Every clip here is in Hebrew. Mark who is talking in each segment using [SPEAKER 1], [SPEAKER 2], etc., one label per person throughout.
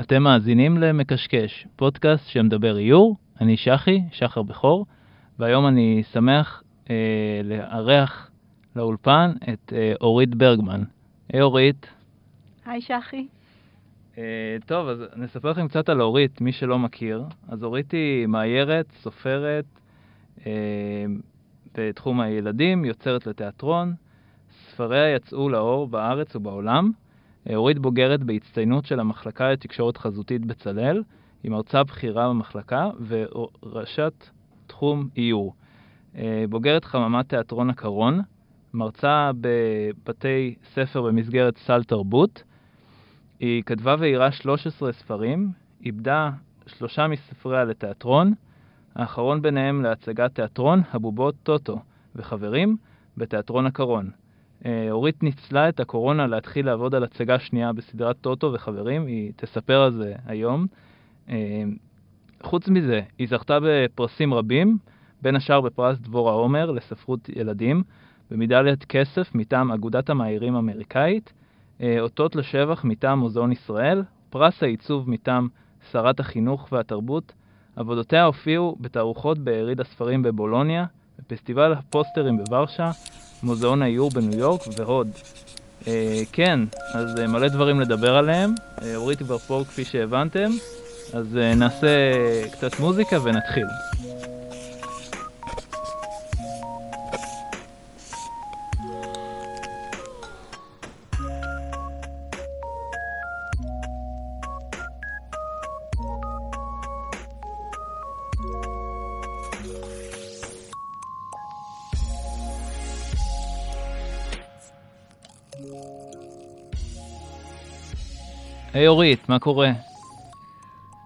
[SPEAKER 1] אתם מאזינים למקשקש, פודקאסט שמדבר איור. אני שחי, שחר בכור, והיום אני שמח אה, לארח לאולפן את אה, אורית ברגמן. היי אורית.
[SPEAKER 2] היי שחי.
[SPEAKER 1] אה, טוב, אז נספר לכם קצת על אורית, מי שלא מכיר. אז אורית היא מאיירת, סופרת, אה, בתחום הילדים, יוצרת לתיאטרון. ספריה יצאו לאור בארץ ובעולם. אורית בוגרת בהצטיינות של המחלקה לתקשורת חזותית בצלאל, היא מרצה בכירה במחלקה וראשת תחום איור. אה, בוגרת חממת תיאטרון הקרון, מרצה בבתי ספר במסגרת סל תרבות. היא כתבה ואירה 13 ספרים, איבדה שלושה מספריה לתיאטרון, האחרון ביניהם להצגת תיאטרון הבובות טוטו וחברים בתיאטרון הקרון. אה, אורית ניצלה את הקורונה להתחיל לעבוד על הצגה שנייה בסדרת טוטו וחברים, היא תספר על זה היום. אה, חוץ מזה, היא זכתה בפרסים רבים, בין השאר בפרס דבורה עומר לספרות ילדים, במדליית כסף מטעם אגודת המאיירים האמריקאית, אה, אותות לשבח מטעם מוזיאון ישראל, פרס העיצוב מטעם שרת החינוך והתרבות. עבודותיה הופיעו בתערוכות ביריד הספרים בבולוניה, בפסטיבל הפוסטרים בוורשה, מוזיאון האיור בניו יורק ועוד. אה, כן, אז אה, מלא דברים לדבר עליהם. אה, אורית כבר פה כפי שהבנתם, אז אה, נעשה קצת מוזיקה ונתחיל. היי אורית, מה קורה?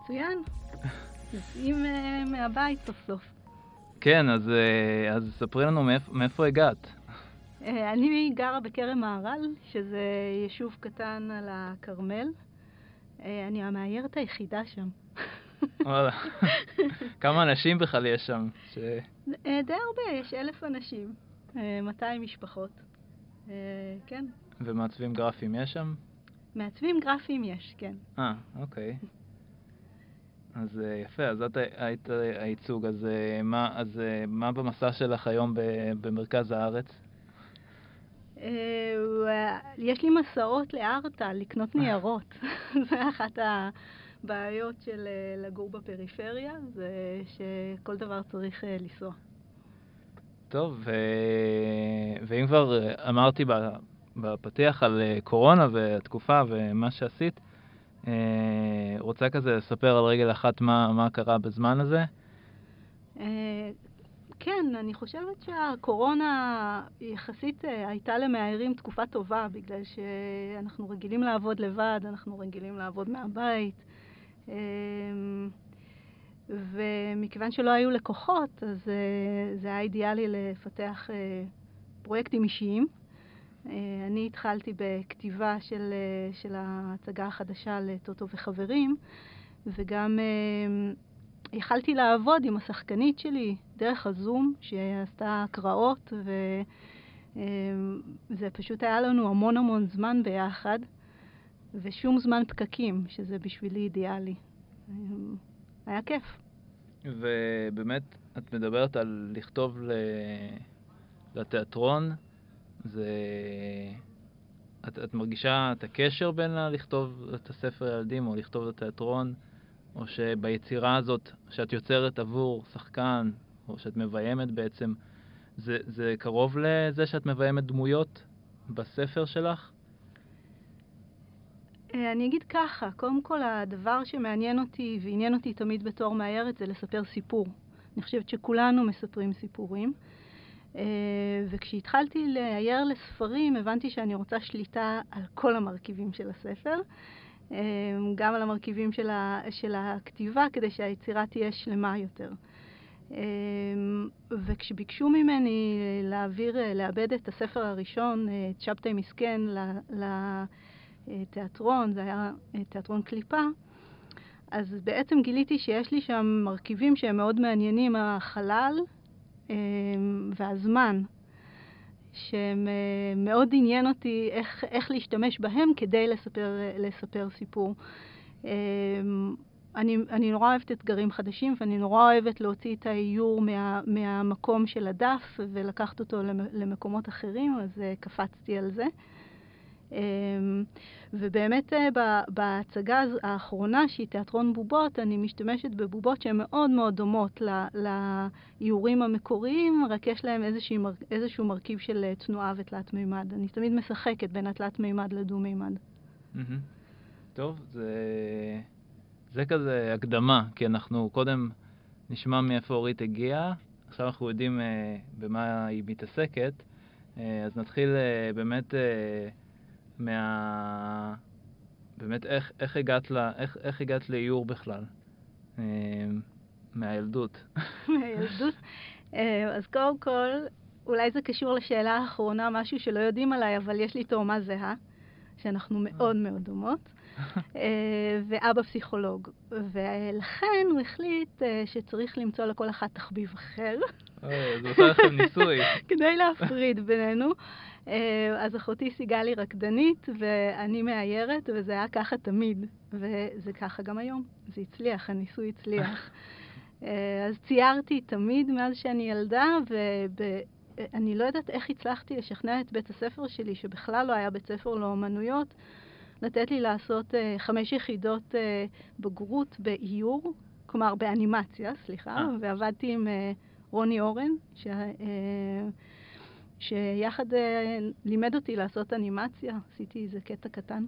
[SPEAKER 2] מצוין. יוצאים אה, מהבית סוף סוף.
[SPEAKER 1] כן, אז, אה, אז ספרי לנו מאיפה, מאיפה הגעת.
[SPEAKER 2] אה, אני גרה בכרם מהר"ל, שזה יישוב קטן על הכרמל. אני המאיירת היחידה שם.
[SPEAKER 1] וואלה. כמה אנשים בכלל יש שם? ש...
[SPEAKER 2] די הרבה, יש אלף אנשים, אה, 200 משפחות. כן.
[SPEAKER 1] ומעצבים גרפיים יש שם?
[SPEAKER 2] מעצבים גרפיים יש, כן.
[SPEAKER 1] אה, אוקיי. אז אה, יפה, אז את היית הייצוג, אז, אה, מה, אז אה, מה במסע שלך היום במרכז הארץ?
[SPEAKER 2] יש לי מסעות לארטה, לקנות ניירות. זה אחת הבעיות של לגור בפריפריה, זה שכל דבר צריך לנסוע.
[SPEAKER 1] טוב, ו... ואם כבר אמרתי בפתיח על אה, קורונה והתקופה ומה שעשית, אה, רוצה כזה לספר על רגל אחת מה, מה קרה בזמן הזה?
[SPEAKER 2] אה, כן, אני חושבת שהקורונה יחסית הייתה למאיירים תקופה טובה, בגלל שאנחנו רגילים לעבוד לבד, אנחנו רגילים לעבוד מהבית. ומכיוון שלא היו לקוחות, אז זה היה אידיאלי לפתח פרויקטים אישיים. אה, אני התחלתי בכתיבה של, אה, של ההצגה החדשה לטוטו וחברים, וגם אה, יכלתי לעבוד עם השחקנית שלי דרך הזום, שעשתה הקראות, וזה פשוט היה לנו המון המון זמן ביחד, ושום זמן פקקים, שזה בשבילי אידיאלי. היה כיף.
[SPEAKER 1] ובאמת, את מדברת על לכתוב. לתיאטרון, זה... את, את מרגישה את הקשר בין לכתוב את הספר ילדים או לכתוב לתיאטרון, או שביצירה הזאת, שאת יוצרת עבור שחקן, או שאת מביימת בעצם, זה, זה קרוב לזה שאת מביימת דמויות בספר שלך?
[SPEAKER 2] אה, אני אגיד ככה, קודם כל הדבר שמעניין אותי ועניין אותי תמיד בתור מאיירת זה לספר סיפור. אני חושבת שכולנו מספרים סיפורים. אה, וכשהתחלתי לאייר לספרים הבנתי שאני רוצה שליטה על כל המרכיבים של הספר, אה, גם על המרכיבים של, ה, של הכתיבה כדי שהיצירה תהיה שלמה יותר. אה, וכשביקשו ממני להעביר, לעבד את הספר הראשון, את שבתאי מסכן, לתיאטרון, זה היה תיאטרון קליפה, אז בעצם גיליתי שיש לי שם מרכיבים שהם מאוד מעניינים, החלל והזמן, שהם אה, עניין אותי איך, איך להשתמש בהם כדי לספר, לספר סיפור. אני, אני נורא אוהבת אתגרים חדשים, ואני נורא אוהבת להוציא את האיור מה, מהמקום של הדף ולקחת אותו למקומות אחרים, אז קפצתי על זה. אמ, ובאמת אה, בהצגה האחרונה, שהיא תיאטרון בובות, אני משתמשת בבובות שהן מאוד מאוד דומות לאיורים המקוריים, רק יש להן איזשהו, מרכיב של אה, תנועה ותלת מימד. אני תמיד משחקת בין התלת מימד לדו מימד.
[SPEAKER 1] טוב, זה, זה כזה הקדמה, כי אנחנו קודם נשמע מאיפה אורית הגיעה, עכשיו אנחנו יודעים uh, במה היא מתעסקת, אז נתחיל באמת... מה... באמת, איך, איך, הגעת, לה, איך, איך הגעת לאיור בכלל? אה, מהילדות.
[SPEAKER 2] מהילדות? אה, אז קודם כל, אולי זה קשור לשאלה האחרונה, משהו שלא יודעים עליי, אבל יש לי תאומה זהה, שאנחנו מאוד מאוד דומות, אה, ואבא פסיכולוג. ולכן הוא החליט שצריך למצוא לכל אחת תחביב אחר.
[SPEAKER 1] זה עושה לכם ניסוי.
[SPEAKER 2] כדי להפריד בינינו. אה, אז אחותי סיגלי רקדנית ואני מאיירת, וזה היה ככה תמיד, וזה ככה גם היום. זה הצליח, הניסוי הצליח. אה, אז ציירתי תמיד מאז שאני ילדה, ואני לא יודעת איך הצלחתי לשכנע את בית הספר שלי, שבכלל לא היה בית ספר לאומנויות, לתת לי לעשות אה, חמש יחידות בגרות באיור, כלומר באנימציה, סליחה, ועבדתי עם רוני אורן, שה... שיחד אה, לימד אותי לעשות אנימציה, עשיתי איזה קטע קטן.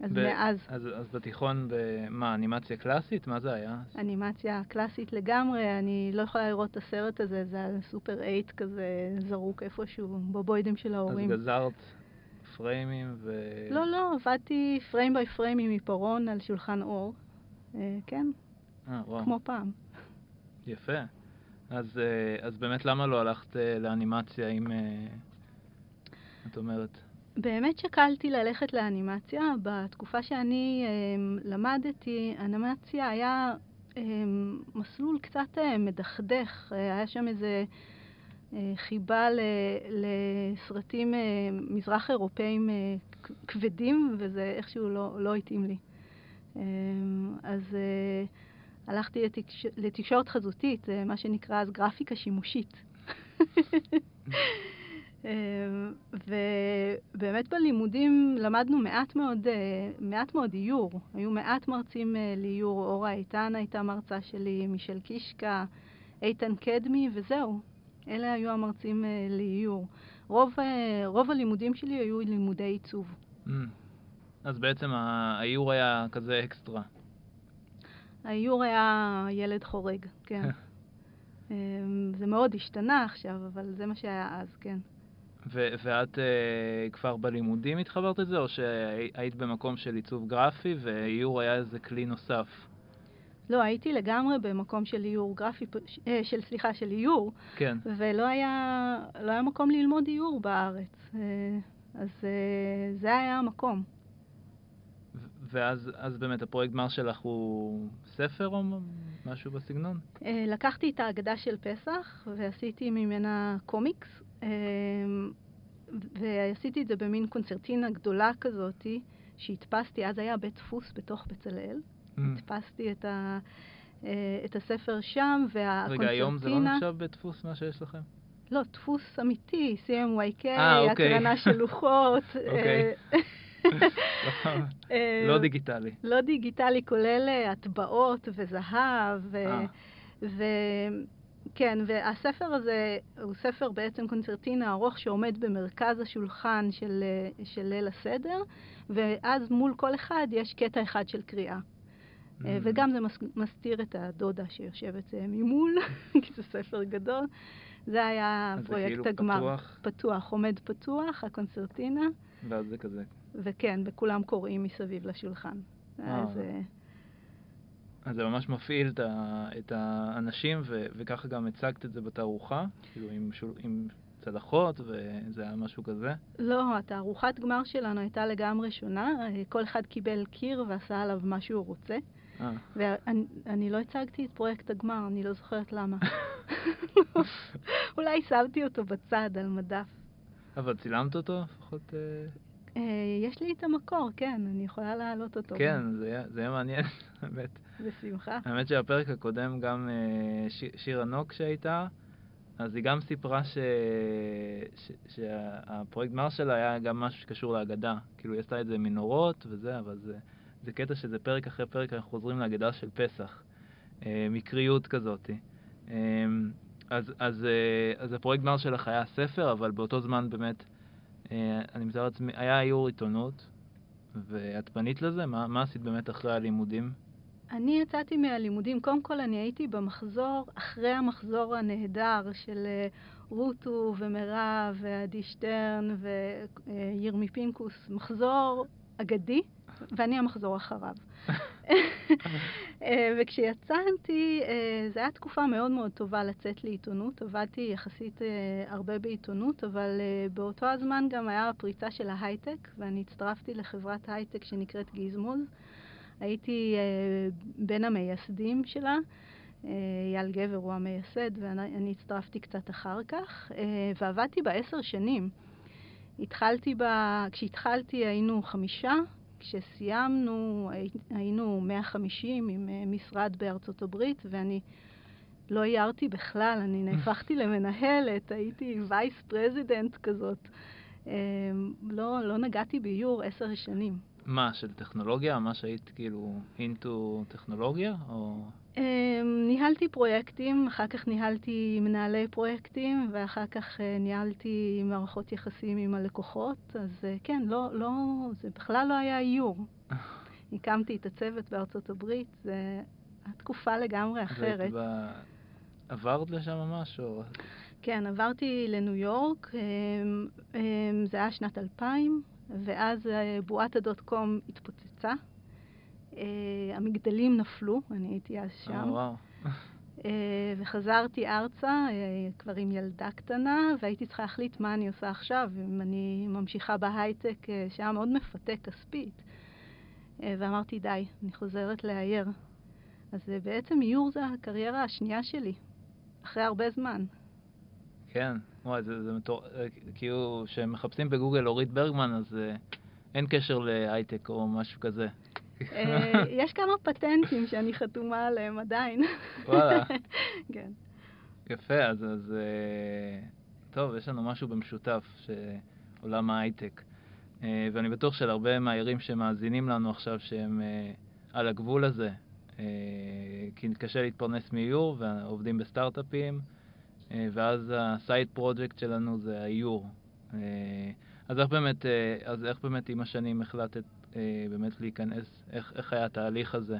[SPEAKER 2] אז ב- מאז.
[SPEAKER 1] אז, אז בתיכון, מה, אנימציה קלאסית? מה זה היה?
[SPEAKER 2] אנימציה קלאסית לגמרי, אני לא יכולה לראות את הסרט הזה, זה היה סופר אייט כזה זרוק איפשהו, בבוידים של ההורים.
[SPEAKER 1] אז גזרת פריימים ו...
[SPEAKER 2] לא, לא, עבדתי פריים ביי פריים עם עיפרון על שולחן אור. אה, כן.
[SPEAKER 1] אה, וואו.
[SPEAKER 2] כמו פעם.
[SPEAKER 1] יפה. אז, אה, אז באמת למה לא הלכת אה, לאנימציה אם... אה, את אומרת?
[SPEAKER 2] באמת שקלתי ללכת לאנימציה. בתקופה שאני למדתי, אנימציה היה מסלול קצת מדכדך. היה שם איזה חיבה לסרטים מזרח אירופאים כבדים, וזה איכשהו לא, לא התאים לי. אז הלכתי לתקש... לתקשורת חזותית, מה שנקרא אז גרפיקה שימושית. אמ, ובאמת בלימודים למדנו מעט מאוד, אה, מעט מאוד איור. היו מעט מרצים אה, לאיור. אורה איתן הייתה מרצה שלי, מישל קישקה, איתן קדמי, וזהו. אלה היו המרצים אה, לאיור. רוב, רוב הלימודים שלי היו לימודי עיצוב. Mm.
[SPEAKER 1] אז בעצם האיור היה כזה אקסטרה.
[SPEAKER 2] האיור היה ילד חורג, כן. אמ, זה מאוד השתנה עכשיו, אבל זה מה שהיה אז, כן.
[SPEAKER 1] ו- ואת uh, כבר בלימודים התחברת לזה, או שהיית במקום של עיצוב גרפי ואיור היה איזה כלי נוסף?
[SPEAKER 2] לא, הייתי לגמרי במקום של איור גרפי, אה, של, סליחה, של איור.
[SPEAKER 1] כן.
[SPEAKER 2] ולא היה, לא היה מקום ללמוד איור בארץ. אה, אז זה היה המקום.
[SPEAKER 1] ואז אז באמת הפרויקט גמר שלך הוא ספר או משהו בסגנון?
[SPEAKER 2] אה, לקחתי את ההגדה של פסח ועשיתי ממנה קומיקס, אה, ועשיתי את זה במין קונצרטינה גדולה כזאתי, שהדפסתי, אז היה בית דפוס בתוך בצלאל. Mm. הדפסתי את, ה, אה, את הספר שם, והקונצרטינה...
[SPEAKER 1] רגע, היום זה לא נחשב בית דפוס מה שיש לכם?
[SPEAKER 2] לא, דפוס אמיתי, CMYK, אוקיי. הקרנה של לוחות.
[SPEAKER 1] אוקיי. אה, לא דיגיטלי.
[SPEAKER 2] לא דיגיטלי, כולל אה, הטבעות וזהב. וכן, אה. והספר הזה הוא ספר בעצם קונצרטינה ארוך שעומד במרכז השולחן של, של ליל הסדר, ואז מול כל אחד יש קטע אחד של קריאה. Mm. וגם זה מסתיר את הדודה שיושבת ממול, כי זה ספר גדול. זה היה פרויקט כאילו הגמר.
[SPEAKER 1] פתוח?
[SPEAKER 2] פתוח, עומד פתוח, הקונצרטינה.
[SPEAKER 1] ואז זה כזה
[SPEAKER 2] וכן, וכולם קוראים מסביב לשולחן. אז...
[SPEAKER 1] אה, אז זה ממש מפעיל את, ה, את האנשים, ו, וככה גם הצגת את זה בתערוכה, כאילו עם, שול, עם צלחות, וזה היה משהו כזה?
[SPEAKER 2] לא, התערוכת גמר שלנו הייתה לגמרי שונה. כל אחד קיבל קיר ועשה עליו מה שהוא רוצה. אה. ואני לא הצגתי את פרויקט הגמר, אני לא זוכרת למה. אולי שמתי אותו בצד על מדף.
[SPEAKER 1] אבל צילמת אותו לפחות? אה?
[SPEAKER 2] אה, יש לי את המקור, כן, אני יכולה להעלות אותו.
[SPEAKER 1] כן, זה יהיה- מעניין, באמת.
[SPEAKER 2] בשמחה.
[SPEAKER 1] האמת שהפרק הקודם גם ש- שירה נוק שהייתה, אז היא גם סיפרה ש... ש... שהפרויקט גמר שלה היה גם משהו שקשור להגדה. כאילו היא עשתה את זה מנורות וזה, אבל זה, זה קטע שזה פרק אחרי פרק אנחנו חוזרים להגדה של פסח. אה, מקריות כזאת. אה, אז, אז, אה, אז הפרויקט גמר שלך היה ספר, אבל באותו זמן באמת, אני מתאר לעצמי, היה איור עיתונות, ואת פנית לזה? מה, מה עשית באמת אחרי הלימודים?
[SPEAKER 2] אני יצאתי מהלימודים, קודם כל אני הייתי במחזור, אחרי המחזור הנהדר של רוטו ומירב ועדי שטרן וירמי פינקוס, מחזור אגדי, ואני המחזור אחריו. אה, וכשיצאתי, אה, זו הייתה תקופה מאוד מאוד טובה לצאת לעיתונות. עבדתי יחסית אה, הרבה בעיתונות, אבל באותו הזמן גם היה הפריצה של ההייטק, ואני הצטרפתי לחברת הייטק שנקראת גיזמוז. הייתי בין המייסדים שלה. אייל גבר הוא המייסד, ואני הצטרפתי קצת אחר כך, ועבדתי בה עשר שנים. התחלתי בה, כשהתחלתי היינו חמישה, כשסיימנו הי- היינו 150 עם אה, משרד בארצות הברית, ואני לא איירתי בכלל, אני נהפכתי למנהלת, הייתי vice president כזאת. אה, לא, לא נגעתי באיור עשר שנים.
[SPEAKER 1] מה, של טכנולוגיה? מה שהיית כאילו אינטו טכנולוגיה? או...
[SPEAKER 2] אמ, ניהלתי פרויקטים, אחר כך ניהלתי מנהלי פרויקטים, ואחר כך אה, ניהלתי מערכות יחסים עם הלקוחות, אז אה, כן, לא, לא, זה בכלל לא היה איור. הקמתי את הצוות בארצות הברית, זו תקופה לגמרי אחרת.
[SPEAKER 1] ב... עברת לשם ממש? או...
[SPEAKER 2] כן, עברתי לניו יורק, אמ, אמ, זה היה שנת 2000, ואז אה, בועת הדוט קום התפוצצה. אה, המגדלים נפלו, אני הייתי אז שם.
[SPEAKER 1] אה, וואו.
[SPEAKER 2] אה, וחזרתי ארצה כבר עם ילדה קטנה, והייתי צריכה להחליט מה אני עושה עכשיו, אם אני ממשיכה בהייטק, שהיה מאוד מפתה כספית. ואמרתי, די, אני חוזרת לאייר. אז בעצם איור זה הקריירה השנייה שלי, אחרי הרבה זמן.
[SPEAKER 1] כן, וואי, זה, זה מטור... אה, כאילו, כשמחפשים בגוגל אורית ברגמן, אז אה, אין קשר להייטק או משהו כזה.
[SPEAKER 2] אה, יש כמה פטנטים שאני חתומה עליהם עדיין.
[SPEAKER 1] וואלה.
[SPEAKER 2] כן.
[SPEAKER 1] יפה, אז, אז טוב, יש לנו משהו במשותף, שעולם ההייטק. ואני בטוח שלהרבה מהעירים שמאזינים לנו עכשיו, שהם על הגבול הזה, כי קשה להתפרנס מאיור, ועובדים בסטארט-אפים, ואז הסייד פרויקט שלנו זה האיור. אה, אז איך באמת, אה, אז איך באמת עם השנים החלטת אה, באמת להיכנס, איך, איך היה התהליך הזה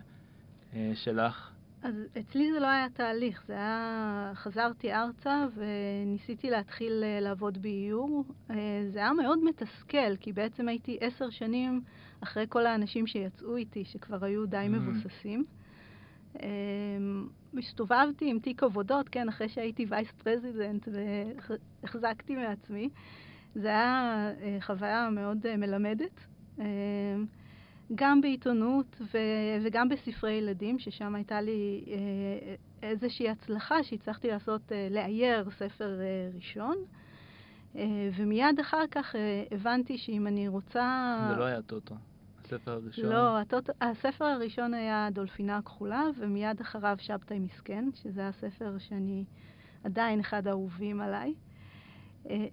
[SPEAKER 1] אה, שלך?
[SPEAKER 2] אז אצלי זה לא היה תהליך, זה היה... חזרתי ארצה וניסיתי להתחיל אה, לעבוד באיור. אה, זה היה מאוד מתסכל, כי בעצם הייתי עשר שנים אחרי כל האנשים שיצאו איתי, שכבר היו די
[SPEAKER 1] Mm.
[SPEAKER 2] מבוססים. אה, הסתובבתי עם תיק עבודות, כן, אחרי שהייתי vice president והחזקתי מעצמי. זה היה אה, חוויה מאוד אה, מלמדת. אה, גם בעיתונות וגם בספרי ילדים, ששם הייתה לי איזושהי הצלחה שהצלחתי לעשות, לאייר ספר ראשון. ומיד אחר כך הבנתי שאם אני רוצה...
[SPEAKER 1] זה לא היה טוטו. הספר הראשון.
[SPEAKER 2] לא, הטוט... הספר הראשון היה דולפינה הכחולה, ומיד אחריו שבתאי מסכן, שזה הספר שאני עדיין אחד האהובים עליי. אה,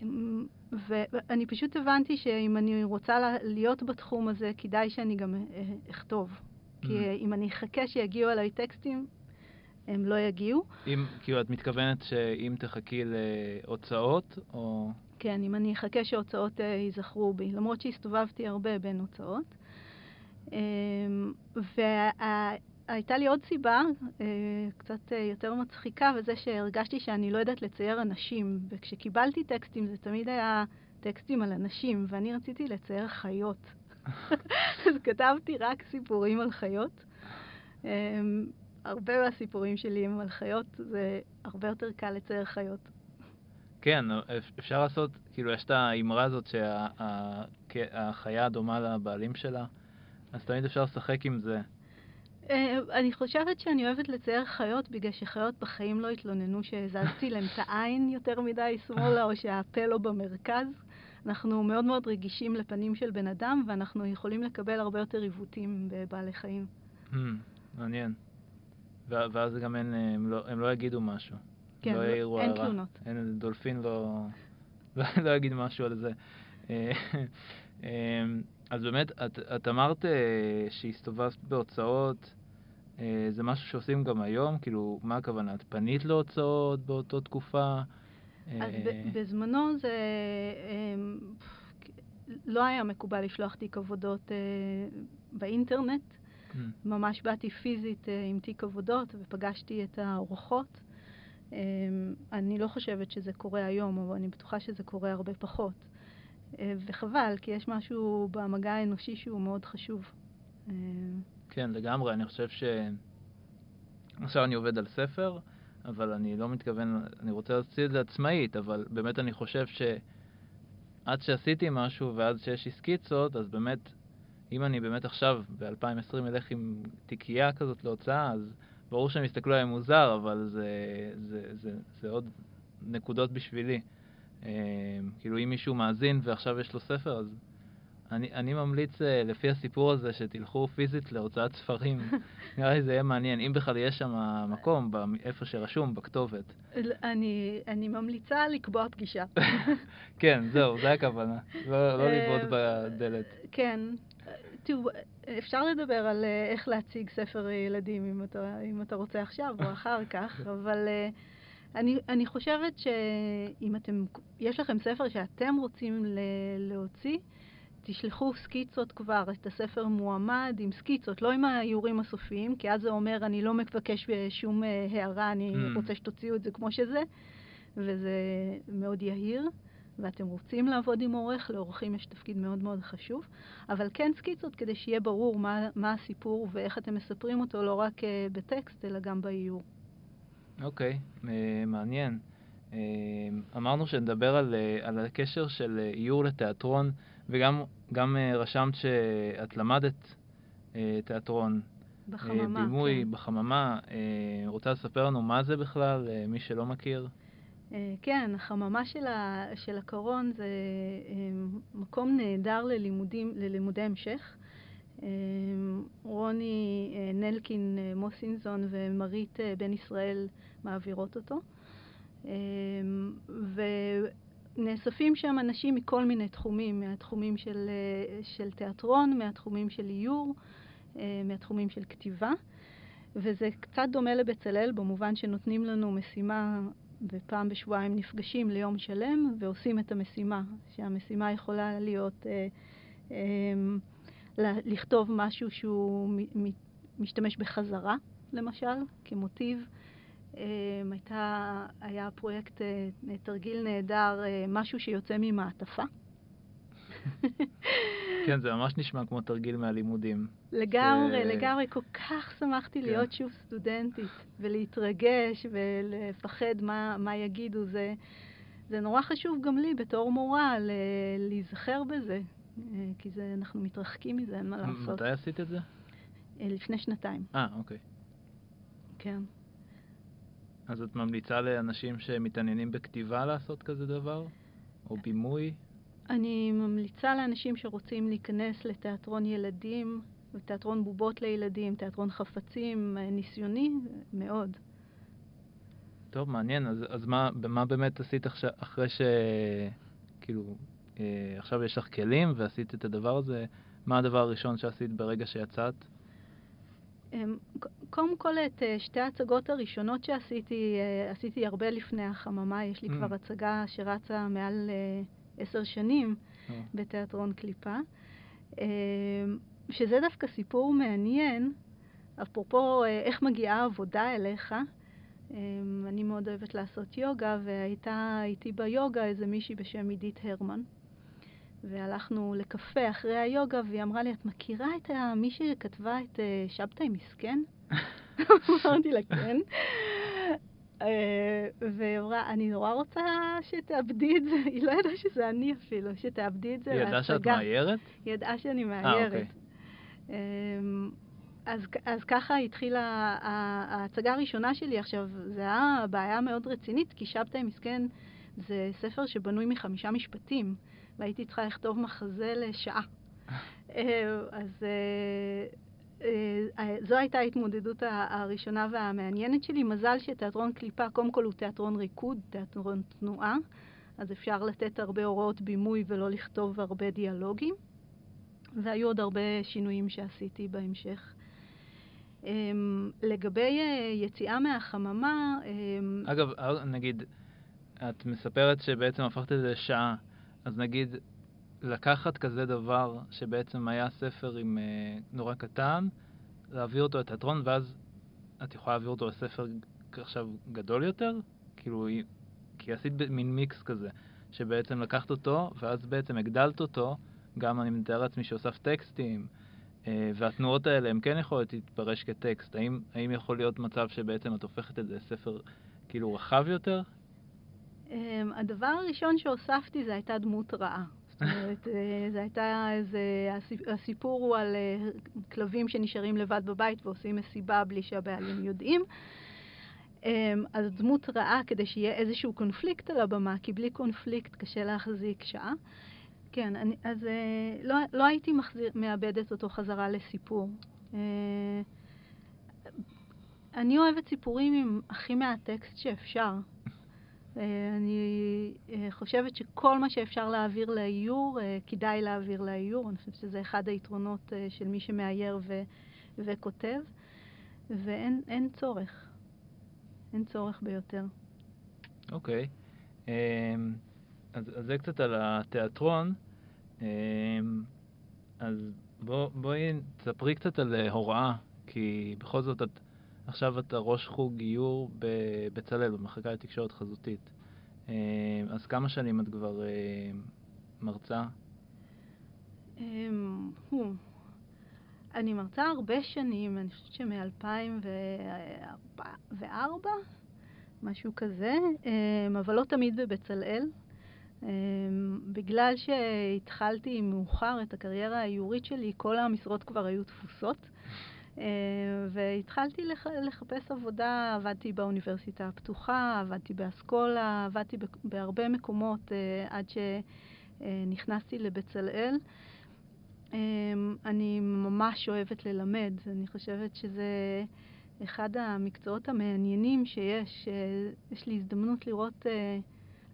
[SPEAKER 2] ואני פשוט הבנתי שאם אני רוצה לה- להיות בתחום הזה, כדאי שאני גם אה, אכתוב. כי
[SPEAKER 1] Mm.
[SPEAKER 2] אם אני אחכה שיגיעו אליי טקסטים, הם לא יגיעו.
[SPEAKER 1] אם, כאילו, את מתכוונת שאם תחכי להוצאות, או...
[SPEAKER 2] כן, אם אני אחכה שהוצאות אה, ייזכרו בי, למרות שהסתובבתי הרבה בין הוצאות. והייתה לי עוד סיבה, אה, קצת אה, יותר מצחיקה, וזה שהרגשתי שאני לא יודעת לצייר אנשים, וכשקיבלתי טקסטים זה תמיד היה טקסטים על אנשים, ואני רציתי לצייר חיות. אז כתבתי רק סיפורים על חיות. אה, הרבה מהסיפורים שלי הם על חיות, זה הרבה יותר קל לצייר חיות.
[SPEAKER 1] כן, אפשר לעשות, כאילו, יש את האמרה הזאת שהחיה דומה לבעלים שלה, אז תמיד אפשר לשחק עם זה.
[SPEAKER 2] אה, אני חושבת שאני אוהבת לצייר חיות בגלל שחיות בחיים לא התלוננו שהזזתי להם את העין יותר מדי שמאלה או שהפה לא במרכז. אנחנו מאוד מאוד רגישים לפנים של בן אדם, ואנחנו יכולים לקבל הרבה יותר עיוותים בבעלי חיים.
[SPEAKER 1] Hmm, מעניין. ואז גם אין, הם לא, הם לא יגידו משהו.
[SPEAKER 2] כן,
[SPEAKER 1] לא
[SPEAKER 2] לא, אין הרע. תלונות.
[SPEAKER 1] אין, דולפין לא, לא, לא יגיד משהו על זה. אה, אה, אז באמת, את, את אמרת אה, שהסתובבת בהוצאות, זה משהו שעושים גם היום? כאילו, מה הכוונה? את פנית להוצאות באותה תקופה?
[SPEAKER 2] אז בזמנו זה לא היה מקובל לשלוח תיק עבודות באינטרנט. Mm. ממש באתי פיזית עם תיק עבודות ופגשתי את האורחות. אמ, אני לא חושבת שזה קורה היום, אבל אני בטוחה שזה קורה הרבה פחות. אה, וחבל, כי יש משהו במגע האנושי שהוא מאוד חשוב.
[SPEAKER 1] אה, כן, לגמרי. אני חושב ש... עכשיו אני עובד על ספר, אבל אני לא מתכוון, אני רוצה להוציא את זה עצמאית, אבל באמת אני חושב שעד שעשיתי משהו ועד שיש לי סקיצות, אז באמת, אם אני באמת עכשיו, ב-2020, אלך עם תיקייה כזאת להוצאה, אז ברור שהם יסתכלו עליהם מוזר, אבל זה, זה, זה, זה זה עוד נקודות בשבילי. אה, כאילו, אם מישהו מאזין ועכשיו יש לו ספר, אז אני, אני ממליץ אה, לפי הסיפור הזה שתלכו פיזית להוצאת ספרים. נראה לי זה יהיה מעניין, אם בכלל יש שם מקום, איפה שרשום, בכתובת.
[SPEAKER 2] אני, אני ממליצה לקבוע פגישה.
[SPEAKER 1] כן, זהו, זה הכוונה. לא, לא לבעוט בדלת.
[SPEAKER 2] כן, תראו, אפשר לדבר על אה, איך להציג ספר ילדים, אם אתה, אם אתה רוצה עכשיו או אחר כך, אבל אה, אני, אני חושבת שאם אתם, יש לכם ספר שאתם רוצים להוציא, תשלחו סקיצות כבר, את הספר מועמד עם סקיצות, לא עם האיורים הסופיים, כי אז זה אומר, אני לא מבקש שום אה, הערה, אני mm. רוצה שתוציאו את זה כמו שזה, וזה מאוד יהיר. ואתם רוצים לעבוד עם עורך, לעורכים יש תפקיד מאוד מאוד חשוב, אבל כן סקיצות כדי שיהיה ברור מה, מה הסיפור ואיך אתם מספרים אותו, לא רק uh, בטקסט, אלא גם באיור.
[SPEAKER 1] אוקיי, okay, uh, מעניין. Uh, אמרנו שנדבר על, uh, על הקשר של איור לתיאטרון, וגם גם, רשמת שאת למדת תיאטרון.
[SPEAKER 2] בחממה,
[SPEAKER 1] בימוי, כן. בחממה. רוצה לספר לנו מה זה בכלל, מי שלא מכיר?
[SPEAKER 2] אה, כן, החממה של, ה, של הקרון זה אה, מקום נהדר ללימודים, ללימודי המשך. אה, רוני נלקין מוסינזון ומרית בן ישראל מעבירות אותו. ונאספים שם אנשים מכל מיני תחומים, מהתחומים של, של תיאטרון, מהתחומים של איור, מהתחומים של כתיבה. וזה קצת דומה לבצלאל במובן שנותנים לנו משימה ופעם בשבועיים נפגשים ליום שלם ועושים את המשימה, שהמשימה יכולה להיות אה, אה, לכתוב משהו שהוא משתמש בחזרה, למשל, כמוטיב. אה, הייתה, היה פרויקט, אה, תרגיל נהדר, אה, משהו שיוצא ממעטפה.
[SPEAKER 1] כן, זה ממש נשמע כמו תרגיל מהלימודים.
[SPEAKER 2] לגמרי, ש... לגמרי. כל כך שמחתי כן. להיות שוב סטודנטית, ולהתרגש, ולפחד מה, מה יגידו. זה, זה נורא חשוב גם לי, בתור מורה, להיזכר בזה, כי זה, אנחנו מתרחקים מזה, אין מה לעשות.
[SPEAKER 1] מתי עשית את זה?
[SPEAKER 2] אה, לפני שנתיים.
[SPEAKER 1] אה, אוקיי.
[SPEAKER 2] כן.
[SPEAKER 1] אז את ממליצה לאנשים שמתעניינים בכתיבה לעשות כזה דבר? או בימוי?
[SPEAKER 2] אני ממליצה לאנשים שרוצים להיכנס לתיאטרון ילדים, תיאטרון בובות לילדים, תיאטרון חפצים, ניסיוני מאוד.
[SPEAKER 1] טוב, מעניין. אז, אז מה, מה באמת עשית אחרי, ש... כאילו, אה, עכשיו יש לך כלים ועשית את הדבר הזה? מה הדבר הראשון שעשית ברגע שיצאת?
[SPEAKER 2] אמ, קודם כל, את אה, שתי ההצגות הראשונות שעשיתי, אה, עשיתי הרבה לפני החממה. יש לי mm. כבר הצגה שרצה מעל... אה, עשר שנים oh. בתיאטרון קליפה, אה, שזה דווקא סיפור מעניין, אפרופו אה, איך מגיעה עבודה אליך. אה, אני מאוד אוהבת לעשות יוגה, והייתה איתי ביוגה איזה מישהי בשם עידית הרמן. והלכנו לקפה אחרי היוגה, והיא אמרה לי, את מכירה את מי שכתבה את שבתאי מסכן? אמרתי לה, כן. אה, והיא אמרה, אני נורא רוצה שתאבדי את זה, היא לא ידעה שזה אני אפילו, שתאבדי את זה
[SPEAKER 1] להצגה. היא ידעה שאת מאיירת?
[SPEAKER 2] היא ידעה שאני מאיירת. אה, אוקיי. אמ, אז, אז ככה התחילה ההצגה הראשונה שלי. עכשיו, זו הייתה בעיה מאוד רצינית, כי שבתאי מסכן זה ספר שבנוי מחמישה משפטים, והייתי צריכה לכתוב מחזה לשעה. אז זו הייתה ההתמודדות הראשונה והמעניינת שלי. מזל שתיאטרון קליפה, קודם כל הוא תיאטרון ריקוד, תיאטרון תנועה, אז אפשר לתת הרבה הוראות בימוי ולא לכתוב הרבה דיאלוגים. והיו עוד הרבה שינויים שעשיתי בהמשך. אמ, לגבי אה, יציאה מהחממה...
[SPEAKER 1] אמ, אגב, אה, נגיד, את מספרת שבעצם הפכת את זה לשעה, אז נגיד, לקחת כזה דבר שבעצם היה ספר עם uh, נורא קטן, להעביר אותו לתיאטרון, ואז את יכולה להעביר אותו לספר עכשיו גדול יותר? כאילו, כי עשית מין מיקס כזה, שבעצם לקחת אותו, ואז בעצם הגדלת אותו, גם אני מתאר לעצמי שהוספת טקסטים, אה, והתנועות האלה הן כן יכולות להתפרש כטקסט. האם, האם יכול להיות מצב שבעצם את הופכת את זה לספר כאילו רחב יותר?
[SPEAKER 2] אמ, הדבר הראשון שהוספתי זה הייתה דמות רעה. זאת אומרת, אה, זה הייתה איזה, הסיפור הוא על אה, כלבים שנשארים לבד בבית ועושים מסיבה בלי שהבעלים יודעים. אמ, אז דמות רעה כדי שיהיה איזשהו קונפליקט על הבמה, כי בלי קונפליקט קשה להחזיק שעה. כן, אני, אז אה, לא, לא הייתי מחזיר, מאבדת אותו חזרה לסיפור. אני אוהבת סיפורים עם הכי מעט טקסט שאפשר. אה, אני חושבת שכל מה שאפשר להעביר לאיור, כדאי להעביר לאיור. אני חושבת שזה אחד היתרונות של מי שמאייר ו- וכותב, ואין צורך. אין צורך ביותר.
[SPEAKER 1] אוקיי. Okay. Um... אז, אז זה קצת על התיאטרון. אמ, אז בוא, בואי תספרי קצת על אה, הוראה, כי בכל זאת את, עכשיו אתה ראש חוג גיור בבצלאל, במחלקה לתקשורת חזותית. אמ, אז כמה שנים את כבר אה, מרצה?
[SPEAKER 2] אמ, אני מרצה הרבה שנים, אני חושבת שמ-2004, משהו כזה, אבל לא תמיד בבצלאל. אמ, בגלל שהתחלתי מאוחר את הקריירה האיורית שלי, כל המשרות כבר היו תפוסות. אמ, והתחלתי לח... לחפש עבודה, עבדתי באוניברסיטה הפתוחה, עבדתי באסכולה, עבדתי בהרבה מקומות אה, עד שנכנסתי לבצלאל. אמ, אני ממש אוהבת ללמד, אני חושבת שזה אחד המקצועות המעניינים שיש. יש לי הזדמנות לראות אה,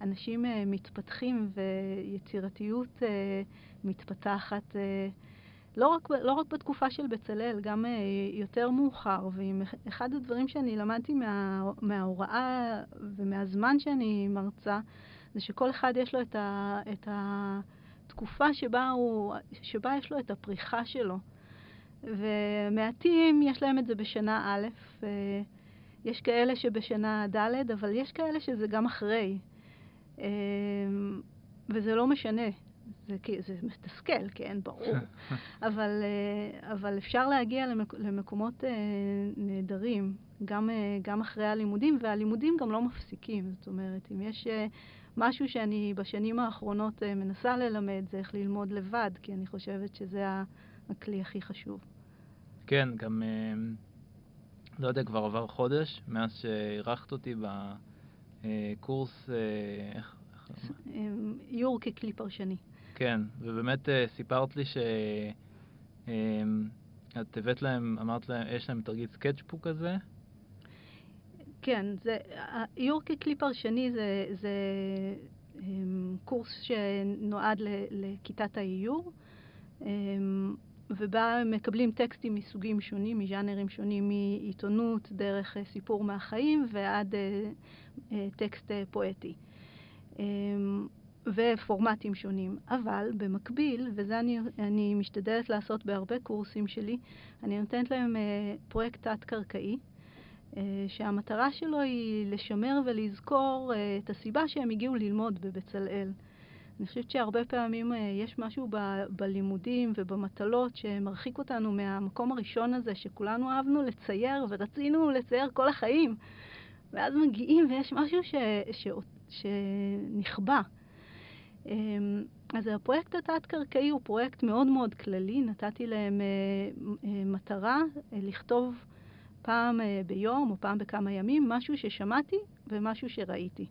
[SPEAKER 2] אנשים מתפתחים ויצירתיות מתפתחת, לא, רק, לא רק בתקופה של בצלאל, גם uh, יותר מאוחר. ואחד הדברים שאני למדתי מה, מההוראה ומהזמן שאני מרצה, זה שכל אחד יש לו את, ה, את התקופה שבה, הוא, שבה יש לו את הפריחה שלו. ומעטים יש להם את זה בשנה א', יש כאלה שבשנה ד', אבל יש כאלה שזה גם אחרי. אמ, וזה לא משנה. זה, זה מתסכל, כן, ברור. אבל, אה, אבל אפשר להגיע למק, למקומות אה, נהדרים, גם, אה, גם אחרי הלימודים, והלימודים גם לא מפסיקים. זאת אומרת, אם יש משהו שאני בשנים האחרונות מנסה ללמד, זה איך ללמוד לבד, כי אני חושבת שזה הכלי הכי חשוב.
[SPEAKER 1] כן, גם, לא יודע, כבר עבר חודש מאז שאירחת אותי ב... קורס, אה, איך...
[SPEAKER 2] איור ככלי פרשני.
[SPEAKER 1] כן, ובאמת אה, סיפרת לי שאת הבאת להם, אמרת להם, יש להם תרגיל סקצ'פוק כזה?
[SPEAKER 2] כן, זה, איור ככלי פרשני זה, זה קורס שנועד לכיתת האיור, ובה מקבלים טקסטים מסוגים שונים, מז'אנרים שונים, מעיתונות, דרך סיפור מהחיים ועד אה, טקסט אה, פואטי. ופורמטים שונים. אבל במקביל, וזה אני, אני משתדלת לעשות בהרבה קורסים שלי, אני נותנת להם אה, פרויקט תת-קרקעי, שהמטרה שלו היא לשמר ולזכור את הסיבה שהם הגיעו ללמוד בבצלאל. אני חושבת שהרבה פעמים יש משהו ב- בלימודים ובמטלות שמרחיק אותנו מהמקום הראשון הזה שכולנו אהבנו לצייר ורצינו לצייר כל החיים. ואז מגיעים ויש משהו ש, ש, שנכבה. אמ, אז הפרויקט התת-קרקעי הוא פרויקט מאוד מאוד כללי, נתתי להם אה, אה, מטרה אה, לכתוב פעם ביום או פעם בכמה ימים משהו ששמעתי ומשהו שראיתי.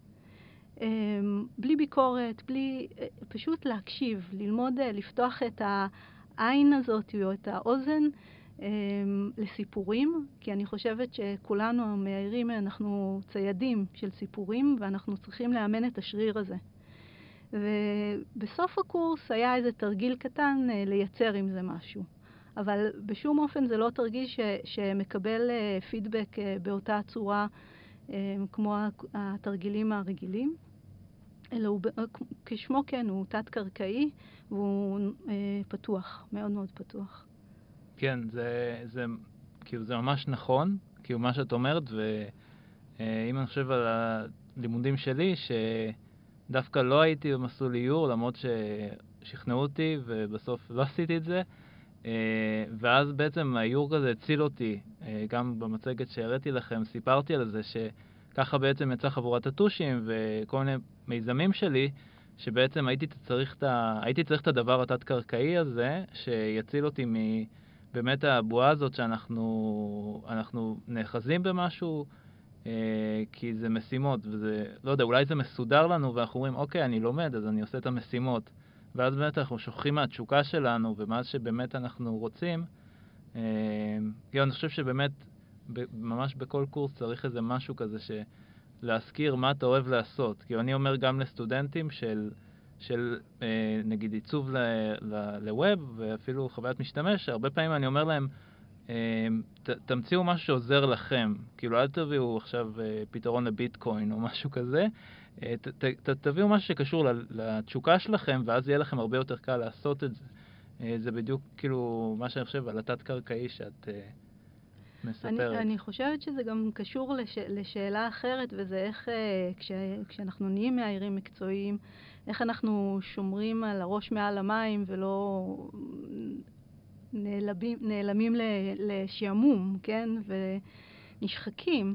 [SPEAKER 2] בלי ביקורת, בלי... פשוט להקשיב, ללמוד לפתוח את העין הזאת או את האוזן לסיפורים, כי אני חושבת שכולנו המאיירים, אנחנו ציידים של סיפורים, ואנחנו צריכים לאמן את השריר הזה. ובסוף הקורס היה איזה תרגיל קטן לייצר עם זה משהו. אבל בשום אופן זה לא תרגיל ש, שמקבל פידבק באותה צורה כמו התרגילים הרגילים, אלא הוא, כשמו כן, הוא תת-קרקעי והוא פתוח, מאוד מאוד פתוח.
[SPEAKER 1] כן, זה, זה, כאילו, זה ממש נכון, כאילו, מה שאת אומרת, ואם אני חושב על הלימודים שלי, שדווקא לא הייתי במסלול איור, למרות ששכנעו אותי, ובסוף לא עשיתי את זה, ואז בעצם האיור כזה הציל אותי, גם במצגת שהראיתי לכם, סיפרתי על זה, שככה בעצם יצא חבורת הטושים וכל מיני מיזמים שלי, שבעצם הייתי צריך את, ה... הייתי צריך את הדבר התת-קרקעי הזה, שיציל אותי מ... באמת הבועה הזאת שאנחנו אנחנו נאחזים במשהו, אה, כי זה משימות, וזה, לא יודע, אולי זה מסודר לנו, ואנחנו אומרים, אוקיי, אני לומד, אז אני עושה את המשימות. ואז באמת אנחנו שוכחים מהתשוקה שלנו ומה שבאמת אנחנו רוצים. אה, כאילו, אני חושב שבאמת, ממש בכל קורס צריך איזה משהו כזה ש... להזכיר מה אתה אוהב לעשות. כאילו, אני אומר גם לסטודנטים של... של אה, נגיד עיצוב לווב ואפילו חוויית משתמש, הרבה פעמים אני אומר להם, אה, ת, תמציאו משהו שעוזר לכם, כאילו אל תביאו עכשיו אה, פתרון לביטקוין או משהו כזה, ת, ת, ת, תביאו משהו שקשור לתשוקה שלכם ואז יהיה לכם הרבה יותר קל לעשות את זה. זה בדיוק כאילו מה שאני חושב על התת-קרקעי שאת מספרת.
[SPEAKER 2] אני, אני חושבת שזה גם קשור לש, לשאלה אחרת, וזה איך כש, כשאנחנו נהיים מאיירים מקצועיים, איך אנחנו שומרים על הראש מעל המים ולא נעלבים, נעלמים לשעמום, כן? ונשחקים.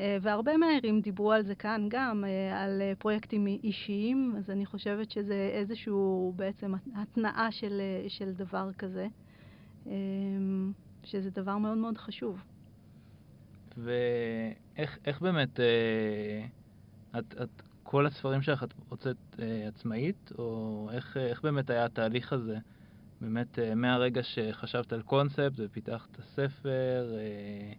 [SPEAKER 2] אה, והרבה מהערים דיברו על זה כאן גם, אה, על פרויקטים אישיים, אז אני חושבת שזה איזשהו בעצם התנאה של, של דבר כזה, אה, שזה דבר מאוד מאוד חשוב.
[SPEAKER 1] ואיך באמת את, את כל הספרים שלך את הוצאת אה, עצמאית, או איך, איך באמת היה התהליך הזה? באמת אה, מהרגע שחשבת על קונספט ופיתחת את הספר? אה...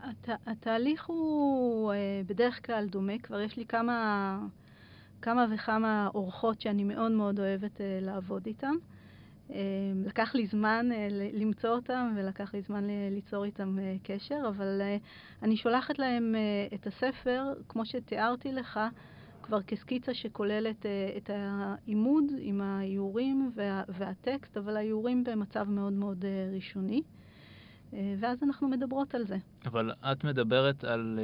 [SPEAKER 2] הת, התהליך הוא אה, בדרך כלל דומה, כבר יש לי כמה, כמה וכמה אורחות שאני מאוד מאוד אוהבת לעבוד איתן. לקח לי זמן למצוא אותם ולקח לי זמן ליצור איתם קשר, אבל אני שולחת להם את הספר, כמו שתיארתי לך, כבר כסקיצה שכוללת uh, את העימוד עם האיורים וה, והטקסט, אבל האיורים במצב מאוד מאוד uh, ראשוני, uh, ואז אנחנו מדברות על זה.
[SPEAKER 1] אבל את מדברת על,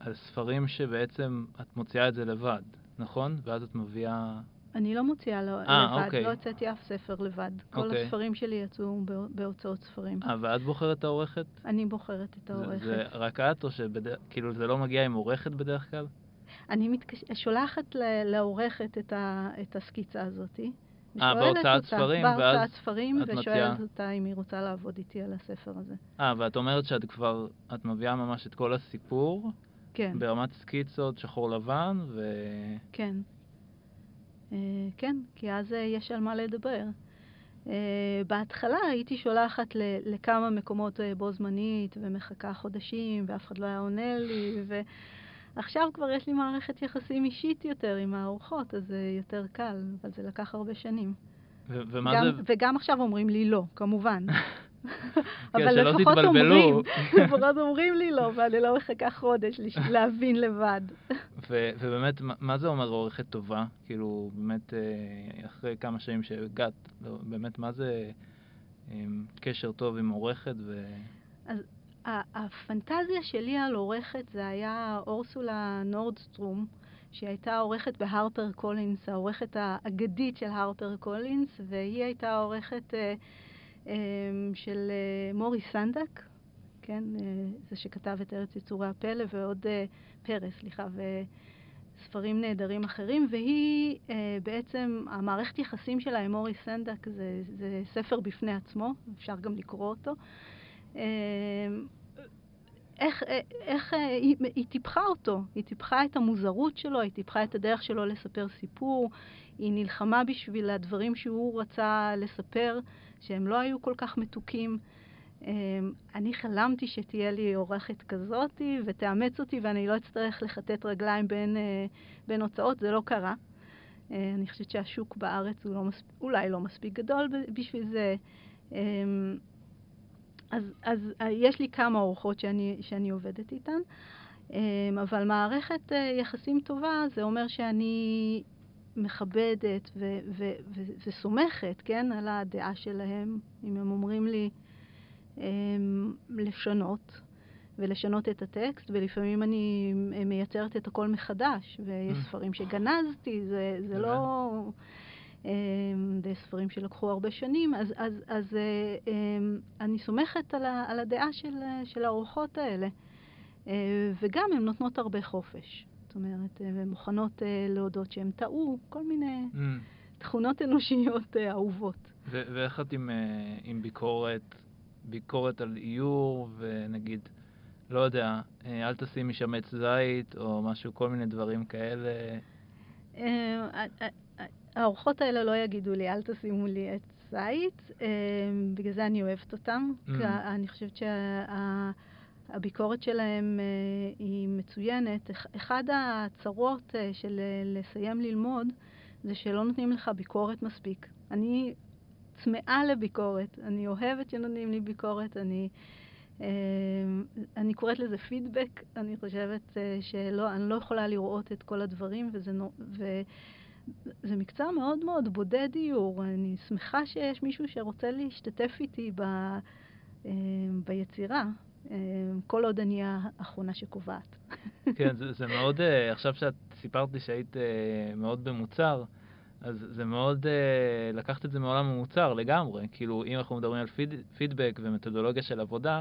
[SPEAKER 1] על ספרים שבעצם את מוציאה את זה לבד, נכון? ואז את מביאה...
[SPEAKER 2] אני לא מוציאה לא, 아, לבד, אוקיי. לא הוצאתי אף ספר לבד. כל אוקיי. הספרים שלי יצאו בהוצאות ספרים.
[SPEAKER 1] אה, ואת בוחרת את העורכת?
[SPEAKER 2] אני בוחרת את העורכת.
[SPEAKER 1] זה, זה רק את, או שכאילו זה לא מגיע עם עורכת בדרך כלל?
[SPEAKER 2] אני מתקש... שולחת לעורכת את, ה... את הסקיצה הזאת.
[SPEAKER 1] אה, בהוצאת ספרים,
[SPEAKER 2] בהוצאת ספרים, ושואלת מציעה... אותה אם היא רוצה לעבוד איתי על הספר הזה.
[SPEAKER 1] אה, ואת אומרת שאת כבר, את מביאה ממש את כל הסיפור?
[SPEAKER 2] כן.
[SPEAKER 1] ברמת סקיצות שחור לבן, ו...
[SPEAKER 2] כן. Uh, כן, כי אז uh, יש על מה לדבר. Uh, בהתחלה הייתי שולחת לכמה מקומות בו זמנית, ומחכה חודשים, ואף אחד לא היה עונה לי, ו... עכשיו כבר יש לי מערכת יחסים אישית יותר עם הארוחות, אז זה יותר קל, אבל זה לקח הרבה שנים.
[SPEAKER 1] ו- ומה
[SPEAKER 2] גם,
[SPEAKER 1] זה...
[SPEAKER 2] וגם עכשיו אומרים לי לא, כמובן.
[SPEAKER 1] כן, אבל לפחות אומרים,
[SPEAKER 2] לפחות אומרים לי לא, ואני לא מחכה חודש להבין לבד.
[SPEAKER 1] ו- ובאמת, מה זה אומר עורכת טובה? כאילו, באמת, אה, אחרי כמה שנים שהגעת, לא, באמת, מה זה אה, קשר טוב עם עורכת? ו...
[SPEAKER 2] אז הפנטזיה שלי על עורכת זה היה אורסולה נורדסטרום, שהייתה עורכת בהרפר קולינס, העורכת האגדית של הרפר קולינס, והיא הייתה עורכת אה, אה, של אה, מוריס סנדק, כן, אה, זה שכתב את ארץ יצורי הפלא, ועוד אה, פרס, סליחה, וספרים נהדרים אחרים, והיא אה, בעצם, המערכת יחסים שלה עם מוריס סנדק זה, זה ספר בפני עצמו, אפשר גם לקרוא אותו. אה, איך, איך היא, היא טיפחה אותו, היא טיפחה את המוזרות שלו, היא טיפחה את הדרך שלו לספר סיפור, היא נלחמה בשביל הדברים שהוא רצה לספר, שהם לא היו כל כך מתוקים. אני חלמתי שתהיה לי עורכת כזאת ותאמץ אותי ואני לא אצטרך לכתת רגליים בין, אה, בין הוצאות, זה לא קרה. אה, אני חושבת שהשוק בארץ הוא לא מספ... אולי לא מספיק גדול בשביל זה. אז, אז אה, יש לי כמה אורחות שאני, שאני עובדת איתן, אמ, אבל מערכת יחסים טובה זה אומר שאני מכבדת ו- ו- ו- וסומכת, כן, על הדעה שלהם. אם הם אומרים לי, אמ, לשנות ולשנות את הטקסט, ולפעמים אני מייצרת את הכל מחדש, ויש mm. ספרים שגנזתי, זה, זה לא... אמ, זה ספרים שלקחו הרבה שנים, אז, אז, אז אה, אמ, אני סומכת על, ה, על הדעה של, של האורחות האלה. אה, וגם הן נותנות הרבה חופש. זאת אומרת, הן מוכנות אה, להודות שהן טעו, כל מיני mm. תכונות אנושיות אהובות.
[SPEAKER 1] ואיך את עם, עם ביקורת ביקורת על איור, ונגיד, לא יודע, אה, אל תשימי שם עץ זית, או משהו, כל מיני דברים כאלה.
[SPEAKER 2] אה, אה, האורחות האלה לא יגידו לי, אל תשימו לי עץ זית, בגלל זה אני אוהבת אותם. Mm. אני חושבת שהביקורת שלהם היא מצוינת. אחד הצרות של לסיים ללמוד זה שלא נותנים לך ביקורת מספיק. אני צמאה לביקורת. אני אוהבת שנותנים לי ביקורת, אני, אה, אני קוראת לזה פידבק. אני חושבת אה, שלא, אני לא יכולה לראות את כל הדברים, וזה, וזה מקצוע מאוד מאוד בודד דיור. אני שמחה שיש מישהו שרוצה להשתתף איתי ב, אה, ביצירה. כל עוד אני האחרונה שקובעת.
[SPEAKER 1] כן, זה, זה מאוד, עכשיו שאת סיפרת לי שהיית מאוד במוצר, אז זה מאוד, לקחת את זה מעולם המוצר לגמרי. כאילו, אם אנחנו מדברים על פיד, פידבק ומתודולוגיה של עבודה,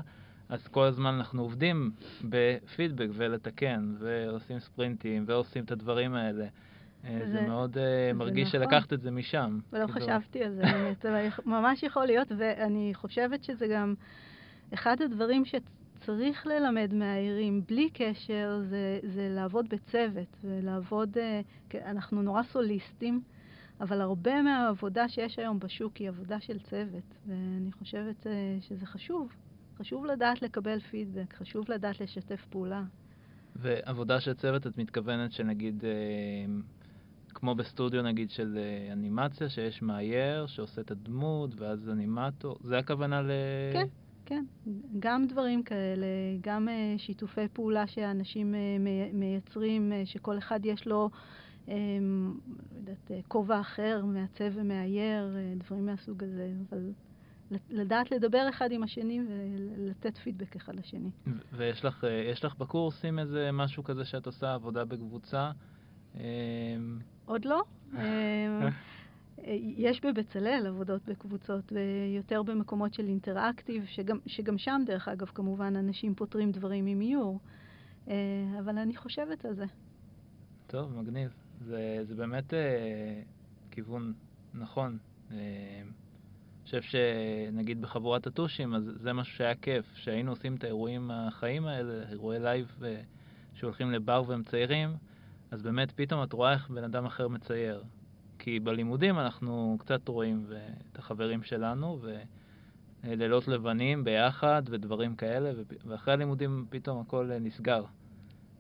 [SPEAKER 1] אז כל הזמן אנחנו עובדים בפידבק ולתקן, ועושים ספרינטים, ועושים את הדברים האלה. אה, זה, מאוד זה מרגיש נכון. שלקחת את זה משם.
[SPEAKER 2] ולא. חשבתי על זה, זה ממש יכול להיות, ואני חושבת שזה גם אחד הדברים שצריך ללמד מהעירים, בלי קשר, זה, זה לעבוד בצוות, ולעבוד, uh, אנחנו נורא סוליסטים. אבל הרבה מהעבודה שיש היום בשוק היא עבודה של צוות, ואני חושבת אה, שזה חשוב. חשוב לדעת לקבל פידבק, חשוב לדעת לשתף פעולה.
[SPEAKER 1] ועבודה של צוות, את מתכוונת שנגיד, אה, כמו בסטודיו נגיד של אה, אנימציה, שיש מאייר שעושה את הדמות, ואז אנימטור, זה הכוונה ל...
[SPEAKER 2] כן, כן. גם דברים כאלה, גם שיתופי פעולה שאנשים מייצרים, שכל אחד יש לו... לא יודעת, כובע אחר, מעצב ומאייר, אה, דברים מהסוג הזה, אבל לדעת לדבר אחד עם השני ולתת פידבק אחד לשני.
[SPEAKER 1] ויש לך, אה, לך בקורסים איזה משהו כזה שאת עושה, עבודה בקבוצה? אמ,
[SPEAKER 2] עוד לא. אמ, יש בבצלאל עבודות בקבוצות, ויותר במקומות של interactive, שגם, שגם שם, דרך אגב, כמובן, אנשים פותרים דברים עם איור, אה, אבל אני חושבת על זה.
[SPEAKER 1] טוב, מגניב. זה, זה באמת אה, כיוון נכון. אה, אני חושב שנגיד בחבורת הטושים, אז זה משהו שהיה כיף, שהיינו עושים את האירועים החיים האלה, אירועי live אה, שהולכים לבר והם ציירים, אז באמת פתאום את רואה איך בן אדם אחר מצייר. כי בלימודים אנחנו קצת רואים את החברים שלנו, ולילות לבנים ביחד ודברים כאלה, ואחרי הלימודים פתאום הכל נסגר.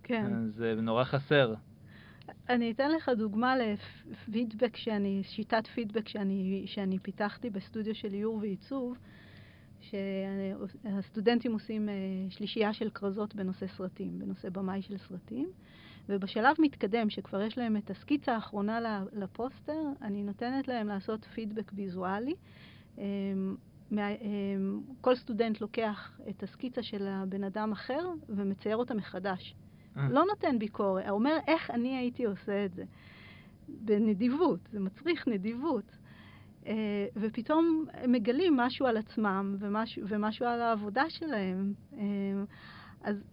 [SPEAKER 2] כן.
[SPEAKER 1] זה נורא חסר.
[SPEAKER 2] אני אתן לך דוגמה לפידבק שאני, שיטת פידבק שאני, שאני פיתחתי בסטודיו של איור ועיצוב, שהסטודנטים עושים אה, שלישייה של כרזות בנושא סרטים, בנושא במאי של סרטים, ובשלב מתקדם, שכבר יש להם את הסקיצה האחרונה לפוסטר, אני נותנת להם לעשות פידבק ויזואלי. אמ, אמ, כל סטודנט לוקח את הסקיצה של הבן אדם אחר ומצייר אותה מחדש. אה. לא נותן ביקורת, אומר איך אני הייתי עושה את זה. בנדיבות, זה מצריך נדיבות. Uh, ופתאום מגלים משהו על עצמם ומשהו, ומשהו על העבודה שלהם. Uh, אז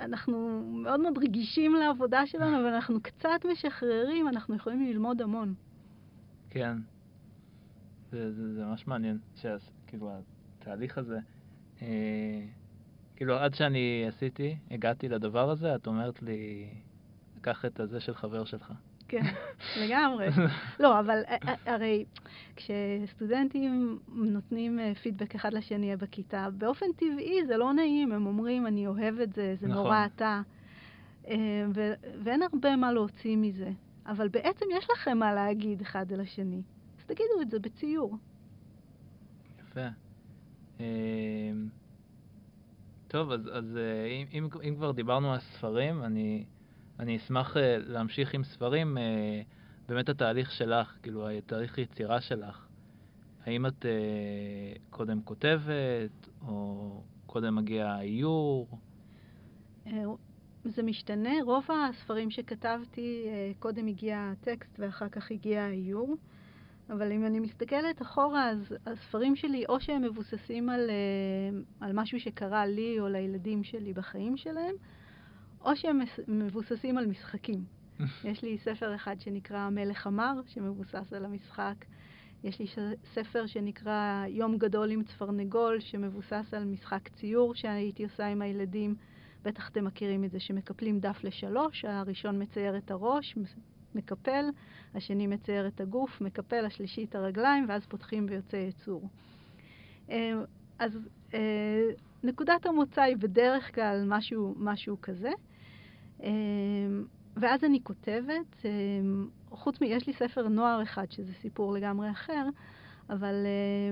[SPEAKER 2] אנחנו מאוד מאוד רגישים לעבודה שלנו, אבל אנחנו קצת משחררים, אנחנו יכולים ללמוד המון.
[SPEAKER 1] כן. זה, זה, זה ממש מעניין, שכאילו התהליך הזה, אה, כאילו, עד שאני עשיתי, הגעתי לדבר הזה, את אומרת לי, קח את הזה של חבר שלך.
[SPEAKER 2] כן, לגמרי. לא, אבל אה, אה, הרי כשסטודנטים נותנים אה, פידבק אחד לשני בכיתה, באופן טבעי זה לא נעים, הם אומרים, אני אוהב את זה, זה נכון. נורא אתה. ו- ואין הרבה מה להוציא מזה. אבל בעצם יש לכם מה להגיד אחד על השני. אז תגידו את זה בציור.
[SPEAKER 1] יפה. טוב, אז, אז אם, אם, אם כבר דיברנו על ספרים, אני... אני אשמח uh, להמשיך עם ספרים, uh, באמת התהליך שלך, כאילו, התהליך יצירה שלך. האם את uh, קודם כותבת, או קודם מגיע האיור?
[SPEAKER 2] זה משתנה. רוב הספרים שכתבתי, קודם הגיע הטקסט ואחר כך הגיע האיור. אבל אם אני מסתכלת אחורה, אז הספרים שלי, או שהם מבוססים על, על משהו שקרה לי או לילדים שלי בחיים שלהם, או שהם מבוססים על משחקים. יש לי ספר אחד שנקרא מלך אמר, שמבוסס על המשחק. יש לי ספר שנקרא יום גדול עם צפרנגול, שמבוסס על משחק ציור שהייתי עושה עם הילדים. בטח אתם מכירים את זה, שמקפלים דף לשלוש, הראשון מצייר את הראש, מקפל, השני מצייר את הגוף, מקפל, השלישי את הרגליים, ואז פותחים ויוצא יצור. אה, אז אה, נקודת המוצא היא בדרך כלל משהו, משהו כזה. אמ, ואז אני כותבת, אמ, חוץ מ... יש לי ספר נוער אחד, שזה סיפור לגמרי אחר, אבל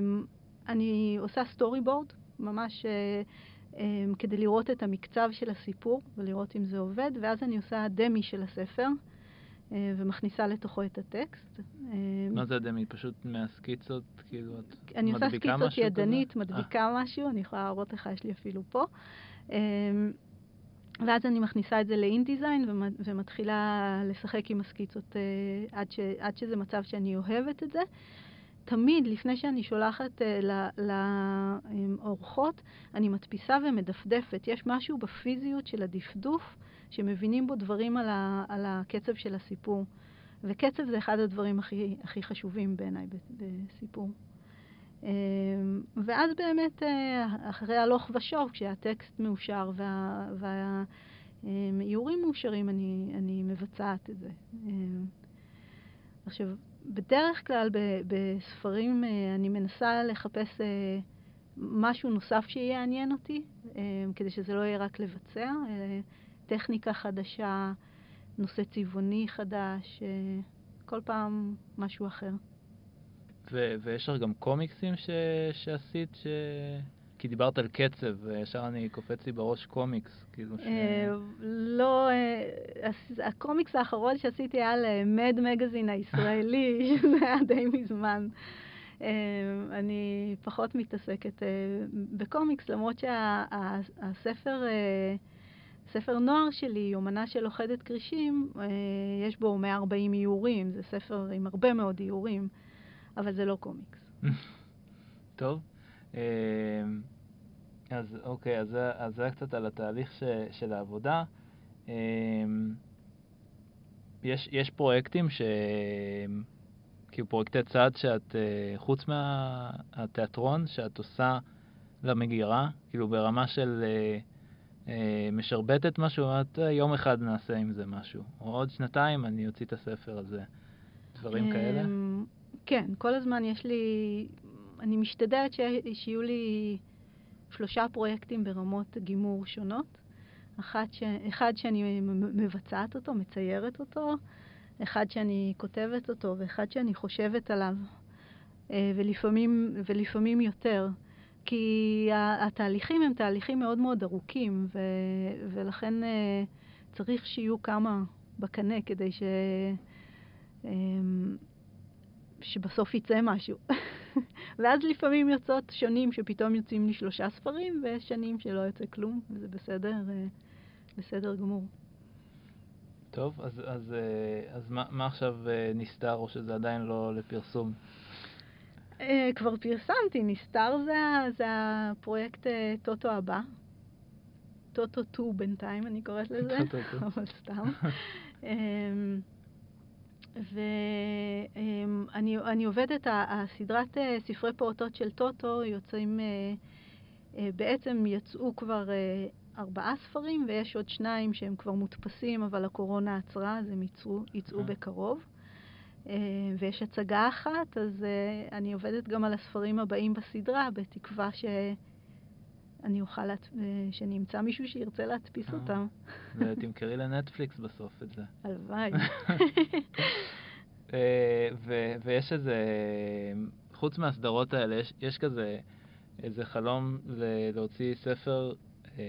[SPEAKER 2] אמ, אני עושה סטורי בורד, ממש אה, כדי לראות את המקצב של הסיפור ולראות אם זה עובד, ואז אני עושה דמי של הספר. אה, ומכניסה לתוכו את הטקסט.
[SPEAKER 1] מה זה דמי? פשוט מהסקיצות, כאילו, את מדביקה משהו
[SPEAKER 2] אני עושה סקיצות ידנית, מדביקה 아. משהו, אני יכולה להראות לך, יש לי אפילו פה. ואז אני מכניסה את זה לאינדיזיין ומתחילה לשחק עם הסקיצות אה, עד, ש, עד שזה מצב שאני אוהבת את זה. תמיד, לפני שאני שולחת אה, לאורחות, אני מדפיסה ומדפדפת. יש משהו בפיזיות של הדפדוף שמבינים בו דברים על, ה, על הקצב של הסיפור. וקצב זה אחד הדברים הכי, הכי חשובים בעיניי בסיפור. אמ, ואז באמת, אה, אחרי הלוך ושוב, כשהטקסט מאושר והאיורים מאושרים, אני, אני מבצעת את זה. אמ, עכשיו, בדרך כלל בספרים אה, אני מנסה לחפש אה, משהו נוסף שיעניין אותי, אמ, כדי שזה לא יהיה רק לבצע, טכניקה חדשה, נושא צבעוני חדש, כל פעם משהו אחר.
[SPEAKER 1] ו- ויש לך גם קומיקסים ש- שעשית, ש... כי דיברת על קצב, וישר אני קופץ לי בראש קומיקס, כאילו ש... אה,
[SPEAKER 2] לא, אה, הקומיקס האחרון שעשיתי היה למד מגזין הישראלי, שזה היה די מזמן. אה, אני פחות מתעסקת בקומיקס, למרות שהספר... ספר נוער שלי, יומנה של לוכדת כרישים, יש בו 140 איורים, זה ספר עם הרבה מאוד איורים. אבל זה לא קומיקס.
[SPEAKER 1] טוב. אמ, אז אוקיי, אז זה היה קצת על התהליך ש, של העבודה. אמ, יש, יש פרויקטים ש... כאילו פרויקטי צד שאת, אה, חוץ מהתיאטרון, שאת עושה למגירה, כאילו ברמה של אה, אה, משרבטת משהו, אומרת, יום אחד נעשה עם זה משהו. או עוד שנתיים אני אוציא את הספר הזה. דברים כאלה?
[SPEAKER 2] כן, כל הזמן יש לי... אני משתדלת ש... שיהיו לי שלושה פרויקטים ברמות גימור שונות. אחד, ש... אחד שאני מבצעת אותו, מציירת אותו, אחד שאני כותבת אותו ואחד שאני חושבת עליו, אה, ולפעמים, ולפעמים יותר. כי התהליכים הם תהליכים מאוד מאוד ארוכים, ו... ולכן אה, צריך שיהיו כמה בקנה כדי ש... אמ, שבסוף יצא משהו. ואז לפעמים יוצאות שונים שפתאום יוצאים לי שלושה ספרים, ויש שנים שלא יוצא כלום, וזה בסדר, אה, בסדר גמור.
[SPEAKER 1] טוב, אז, אז, אה, אז מה, מה עכשיו אה, נסתר, או שזה עדיין לא לפרסום?
[SPEAKER 2] כבר פרסמתי, נסתר זה, זה הפרויקט טוטו הבא. טוטו 2 בינתיים, אני קוראת לזה, אבל סתם. ואני עובדת, הסדרת אה, ספרי פעוטות של טוטו יוצאים, אה, אה, בעצם יצאו כבר ארבעה ספרים, ויש עוד שניים שהם כבר מודפסים, אבל הקורונה עצרה, אז הם יצאו, יצאו
[SPEAKER 1] אה.
[SPEAKER 2] בקרוב. ויש הצגה אחת, אז אני עובדת גם על הספרים הבאים בסדרה, בתקווה שאני אוכל, להת- אה, שאני אמצא מישהו שירצה להדפיס
[SPEAKER 1] אה.
[SPEAKER 2] אותם.
[SPEAKER 1] ותמכרי לנטפליקס בסוף את זה.
[SPEAKER 2] הלוואי.
[SPEAKER 1] אה, ויש איזה, חוץ מהסדרות האלה, יש, יש כזה איזה חלום ל- להוציא ספר אה,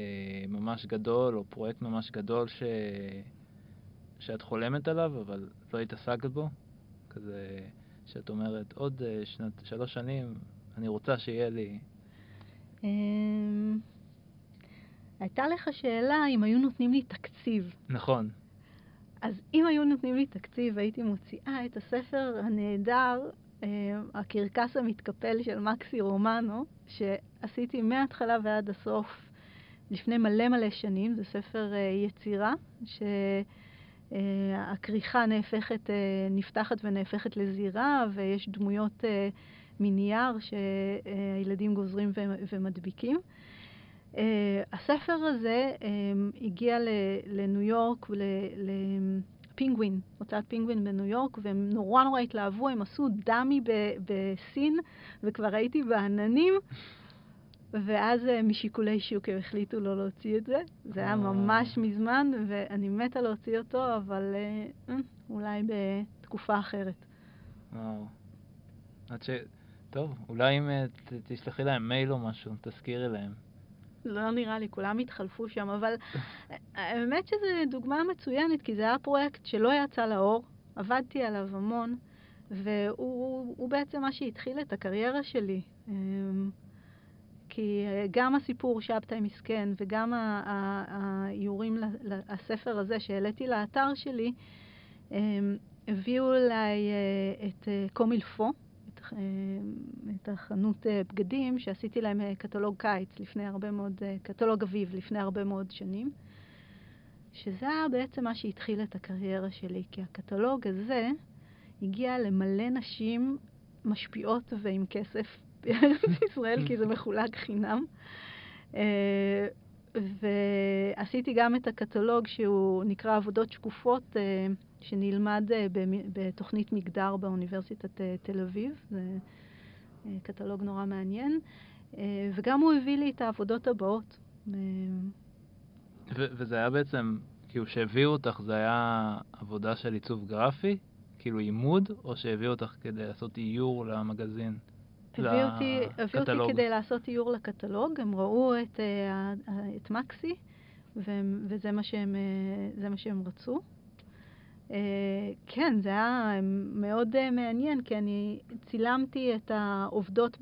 [SPEAKER 1] ממש גדול, או פרויקט ממש גדול ש... שאת חולמת עליו, אבל לא התעסקת בו? כזה שאת אומרת, עוד שנת, שלוש שנים, אני רוצה שיהיה לי...
[SPEAKER 2] אמ, הייתה לך שאלה אם היו נותנים לי תקציב.
[SPEAKER 1] נכון.
[SPEAKER 2] אז אם היו נותנים לי תקציב, הייתי מוציאה את הספר הנהדר, אה, הקרקס המתקפל של מקסי רומנו, שעשיתי מההתחלה ועד הסוף לפני מלא מלא שנים. זה ספר אה, יצירה, שהכריכה נהפכת, אה, נפתחת ונהפכת לזירה, ויש דמויות אה, מנייר שהילדים גוזרים ומדביקים. Uh, הספר הזה um, הגיע לניו יורק, לפינגווין, הוצאת פינגווין בניו יורק, והם נורא נורא התלהבו, הם עשו דמי ב- בסין, וכבר הייתי בעננים, ואז uh, משיקולי שוק הם החליטו לא להוציא את זה. זה היה
[SPEAKER 1] אה.
[SPEAKER 2] ממש מזמן, ואני מתה להוציא אותו, אבל אולי בתקופה אחרת.
[SPEAKER 1] וואו. עד ש... טוב, אולי אם אה, תשלחי להם מייל או משהו, תזכירי להם.
[SPEAKER 2] לא נראה לי, כולם התחלפו שם, אבל האמת שזו דוגמה מצוינת, כי זה היה פרויקט שלא יצא לאור, עבדתי עליו המון, והוא הוא בעצם מה שהתחיל את הקריירה שלי. אמ, כי גם הסיפור שבתאי מסכן וגם האיורים לספר הזה שהעליתי לאתר שלי, אמ, הביאו אליי אה, את אה, קומילפו, אה, את החנות אה, בגדים, שעשיתי להם אה, קטלוג קיץ לפני הרבה מאוד, קטלוג אביב לפני הרבה מאוד שנים, שזה היה בעצם מה שהתחיל את הקריירה שלי, כי הקטלוג הזה הגיע למלא נשים משפיעות ועם כסף בארץ ישראל, כי זה מחולק חינם. ועשיתי גם את הקטלוג שהוא נקרא עבודות שקופות, אה, שנלמד אה, בתוכנית מגדר באוניברסיטת אה, תל אביב. זה קטלוג נורא מעניין. וגם הוא הביא לי את העבודות הבאות.
[SPEAKER 1] וזה היה בעצם, כאילו שהביאו אותך, זה היה עבודה של עיצוב גרפי? כאילו עימוד, או שהביאו אותך כדי לעשות איור למגזין?
[SPEAKER 2] הביא אותי, הביא אותי. כדי לעשות איור לקטלוג, הם ראו את, אה, את מקסי, והם, וזה מה שהם, אה, מה שהם רצו. אה, כן, זה היה מאוד מעניין, כי אני צילמתי את העובדות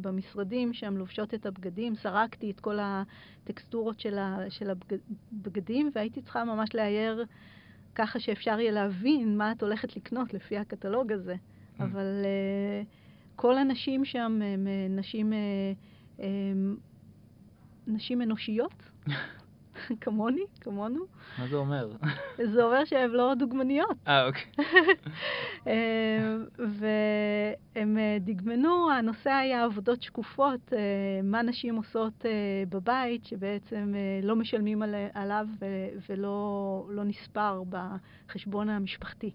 [SPEAKER 2] במשרדים שהן לובשות את הבגדים, סרקתי את כל הטקסטורות של, הבגדים, והייתי צריכה ממש לאייר ככה שאפשר יהיה להבין מה את הולכת לקנות לפי הקטלוג הזה.
[SPEAKER 1] Mm.
[SPEAKER 2] אבל אה, כל הנשים שם הן אה, נשים, אה, נשים אנושיות, כמוני, כמונו.
[SPEAKER 1] מה זה אומר?
[SPEAKER 2] זה אומר שהן לא דוגמניות.
[SPEAKER 1] אה, אוקיי.
[SPEAKER 2] אה, והם אה, דגמנו, הנושא היה עבודות שקופות, מה נשים עושות בבית, שבעצם לא משלמים על- עליו ולא לא נספר בחשבון המשפחתי.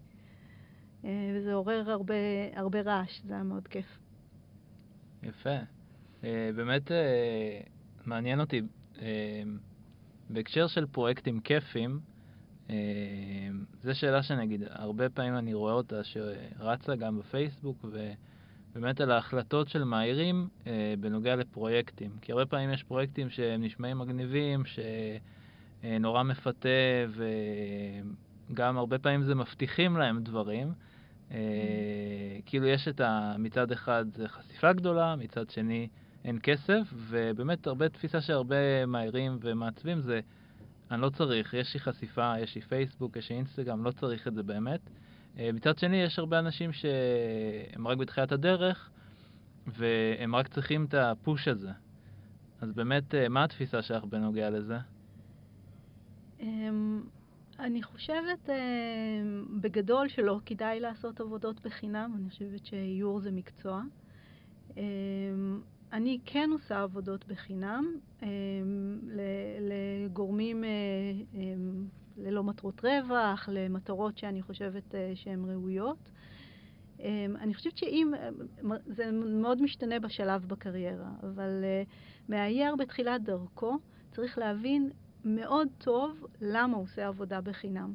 [SPEAKER 2] אה, וזה עורר הרבה, הרבה רעש, זה היה מאוד כיף.
[SPEAKER 1] יפה. אה, באמת אה, מעניין אותי, בהקשר של פרויקטים כיפים, אה, זו שאלה שנגיד, הרבה פעמים אני רואה אותה שרצה גם בפייסבוק, ובאמת על ההחלטות של מאיירים אה, בנוגע לפרויקטים. כי הרבה פעמים יש פרויקטים שהם נשמעים מגניבים, שנורא מפתה, וגם הרבה פעמים זה מבטיחים להם דברים. אה, כאילו יש את ה... מצד אחד חשיפה גדולה, מצד שני אין כסף, ובאמת הרבה תפיסה שהרבה מאיירים ומעצבים זה אני לא צריך, יש לי חשיפה, יש לי פייסבוק, יש לי אינסטגרם, לא צריך את זה באמת. אה, מצד שני, יש הרבה אנשים שהם רק בתחילת הדרך, והם רק צריכים את הפוש הזה. אז באמת, אה, מה התפיסה שלך בנוגע לזה?
[SPEAKER 2] אני חושבת אמ, בגדול שלא כדאי לעשות עבודות בחינם, אני חושבת שאיור זה מקצוע. אמ, אני כן עושה עבודות בחינם אה, לגורמים אה, ללא מטרות רווח, למטרות שאני חושבת שהן ראויות. אני חושבת שאם, זה מאוד משתנה בשלב בקריירה, אבל מאייר בתחילת דרכו צריך להבין מאוד טוב למה הוא עושה עבודה בחינם.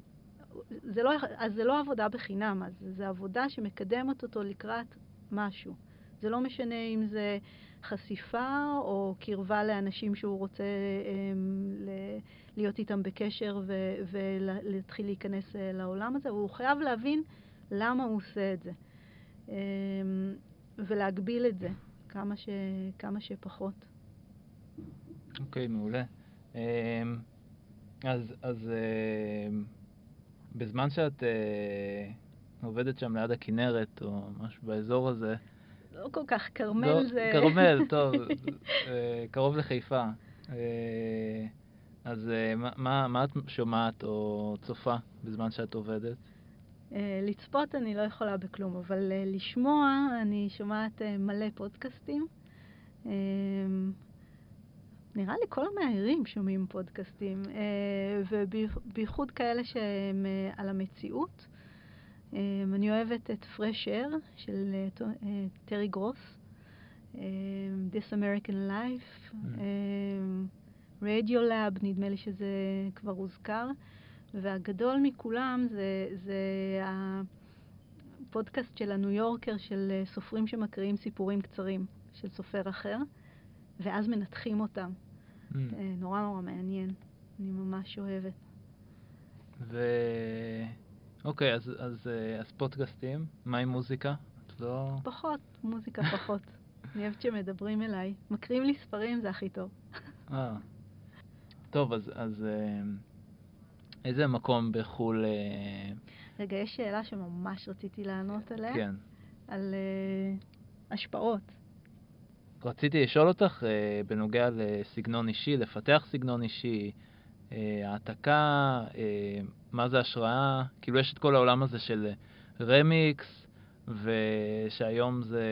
[SPEAKER 2] זה לא, אז זה לא עבודה בחינם, אז זה עבודה שמקדמת אותו לקראת משהו. זה לא משנה אם זה חשיפה או קרבה לאנשים שהוא רוצה um, ל- להיות איתם בקשר ו- ולהתחיל להיכנס uh, לעולם הזה, הוא חייב להבין למה הוא עושה את זה. Um, ולהגביל את זה כמה, ש- כמה שפחות.
[SPEAKER 1] אוקיי, okay, מעולה. Um, אז, אז uh, בזמן שאת uh, עובדת שם ליד הכנרת או משהו באזור הזה,
[SPEAKER 2] לא כל כך, כרמל לא, זה...
[SPEAKER 1] כרמל, טוב, אה, קרוב לחיפה. אה, אז אה, מה, מה את שומעת או צופה בזמן שאת עובדת?
[SPEAKER 2] לצפות אני לא יכולה בכלום, אבל לשמוע אני שומעת מלא פודקאסטים. נראה לי כל המאיירים שומעים פודקאסטים, ובייחוד כאלה שהם על המציאות. Um, אני אוהבת את Fresh Air של טרי גרוס, This American Life, mm. Radio Lab, נדמה לי שזה כבר הוזכר, והגדול מכולם זה, זה הפודקאסט של הניו יורקר של סופרים שמקריאים סיפורים קצרים של סופר אחר, ואז מנתחים אותם. Mm. נורא נורא מעניין, אני ממש אוהבת.
[SPEAKER 1] ו... אוקיי, אז, אז, אה, אז פודקאסטים, מה עם מוזיקה? את לא...
[SPEAKER 2] פחות, מוזיקה פחות. אני אוהבת שמדברים אליי. מקריאים לי ספרים, זה הכי טוב.
[SPEAKER 1] אה. טוב, אז, אז אה, איזה מקום בחו"ל... אה,
[SPEAKER 2] רגע, יש שאלה שממש רציתי לענות עליה.
[SPEAKER 1] כן.
[SPEAKER 2] על uh, השפעות.
[SPEAKER 1] רציתי לשאול אותך uh, בנוגע לסגנון אישי, לפתח סגנון אישי, אה, העתקה, אה, מה זה השראה, כאילו יש את כל העולם הזה של רמיקס, ושהיום זה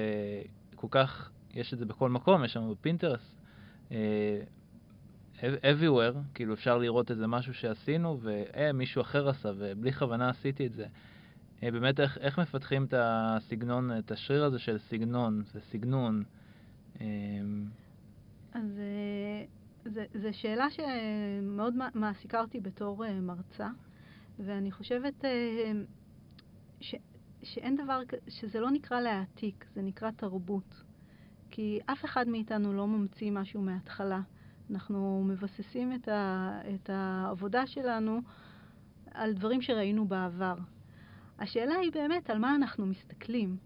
[SPEAKER 1] כל כך, יש את זה בכל מקום, יש שם בפינטרס, אה, everywhere, כאילו אפשר לראות איזה משהו שעשינו, ומישהו אחר עשה, ובלי כוונה עשיתי את זה. באמת, איך, איך מפתחים את הסגנון, את השריר הזה של סגנון, זה סגנון.
[SPEAKER 2] אז זו שאלה שמאוד מעסיקה אותי בתור uh, מרצה, ואני חושבת uh, ש, שאין דבר, שזה לא נקרא להעתיק, זה נקרא תרבות. כי אף אחד מאיתנו לא ממציא משהו מההתחלה. אנחנו מבססים את, ה, את העבודה שלנו על דברים שראינו בעבר. השאלה היא באמת על מה אנחנו מסתכלים,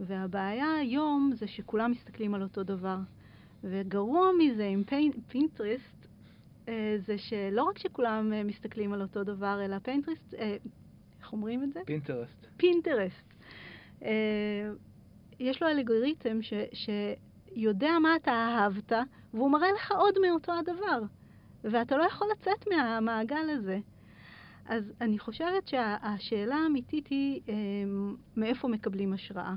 [SPEAKER 2] והבעיה היום זה שכולם מסתכלים על אותו דבר. וגרוע מזה עם פינטרסט, אה, זה שלא רק שכולם אה, מסתכלים על אותו דבר, אלא פינטרסט, אה, איך אומרים את זה?
[SPEAKER 1] פינטרסט.
[SPEAKER 2] פינטרסט. יש לו אלגוריתם ש, שיודע מה אתה אהבת, והוא מראה לך עוד מאותו הדבר. ואתה לא יכול לצאת מהמעגל הזה. אז אני חושבת שהשאלה האמיתית היא מאיפה מקבלים השראה.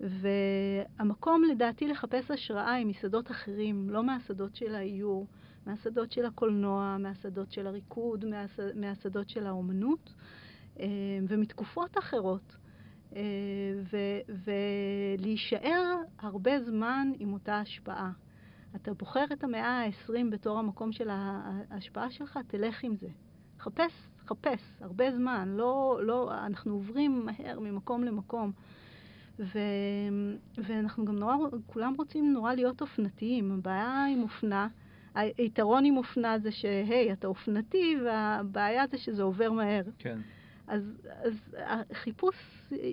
[SPEAKER 2] והמקום לדעתי לחפש השראה עם משדות אחרים, לא מהשדות של האיור, מהשדות של הקולנוע, מהשדות של הריקוד, מהשדות של האומנות, אה, ומתקופות אחרות. אה, ולהישאר הרבה זמן עם אותה השפעה. אתה בוחר את המאה ה-20 בתור המקום של ההשפעה שלך, תלך עם זה. חפש, חפש, הרבה זמן. לא, לא, אנחנו עוברים מהר ממקום למקום. ו... ואנחנו גם נורא, כולם רוצים נורא להיות אופנתיים. הבעיה עם אופנה, היתרון עם אופנה זה שהי, אתה אופנתי, והבעיה זה שזה עובר מהר.
[SPEAKER 1] כן.
[SPEAKER 2] אז, אז החיפוש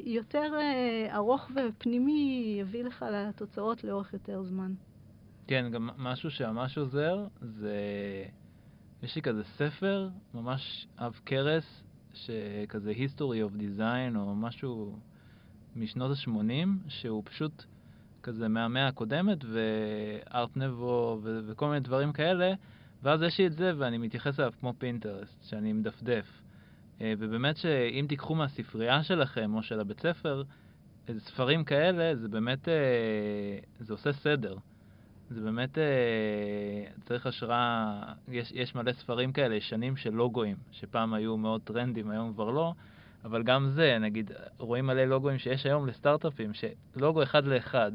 [SPEAKER 2] יותר אה, ארוך ופנימי יביא לך לתוצאות לאורך יותר זמן.
[SPEAKER 1] כן, גם משהו שממש עוזר, זה... יש לי כזה ספר, ממש עב כרס, שכזה history of design או משהו משנות ה-80, שהוא פשוט כזה מהמאה הקודמת, וארט נבו ו- וכל מיני דברים כאלה, ואז יש לי את זה ואני מתייחס אליו כמו פינטרסט, שאני מדפדף. אה, ובאמת שאם תיקחו מהספרייה שלכם או של הבית ספר, איזה ספרים כאלה, זה באמת, אה, זה עושה סדר. זה באמת, אה, צריך השראה, יש, יש מלא ספרים כאלה ישנים של לוגוים, שפעם היו מאוד טרנדים, היום כבר לא, אבל גם זה, נגיד, רואים מלא לוגוים שיש היום לסטארט-אפים, שלוגו אחד לאחד.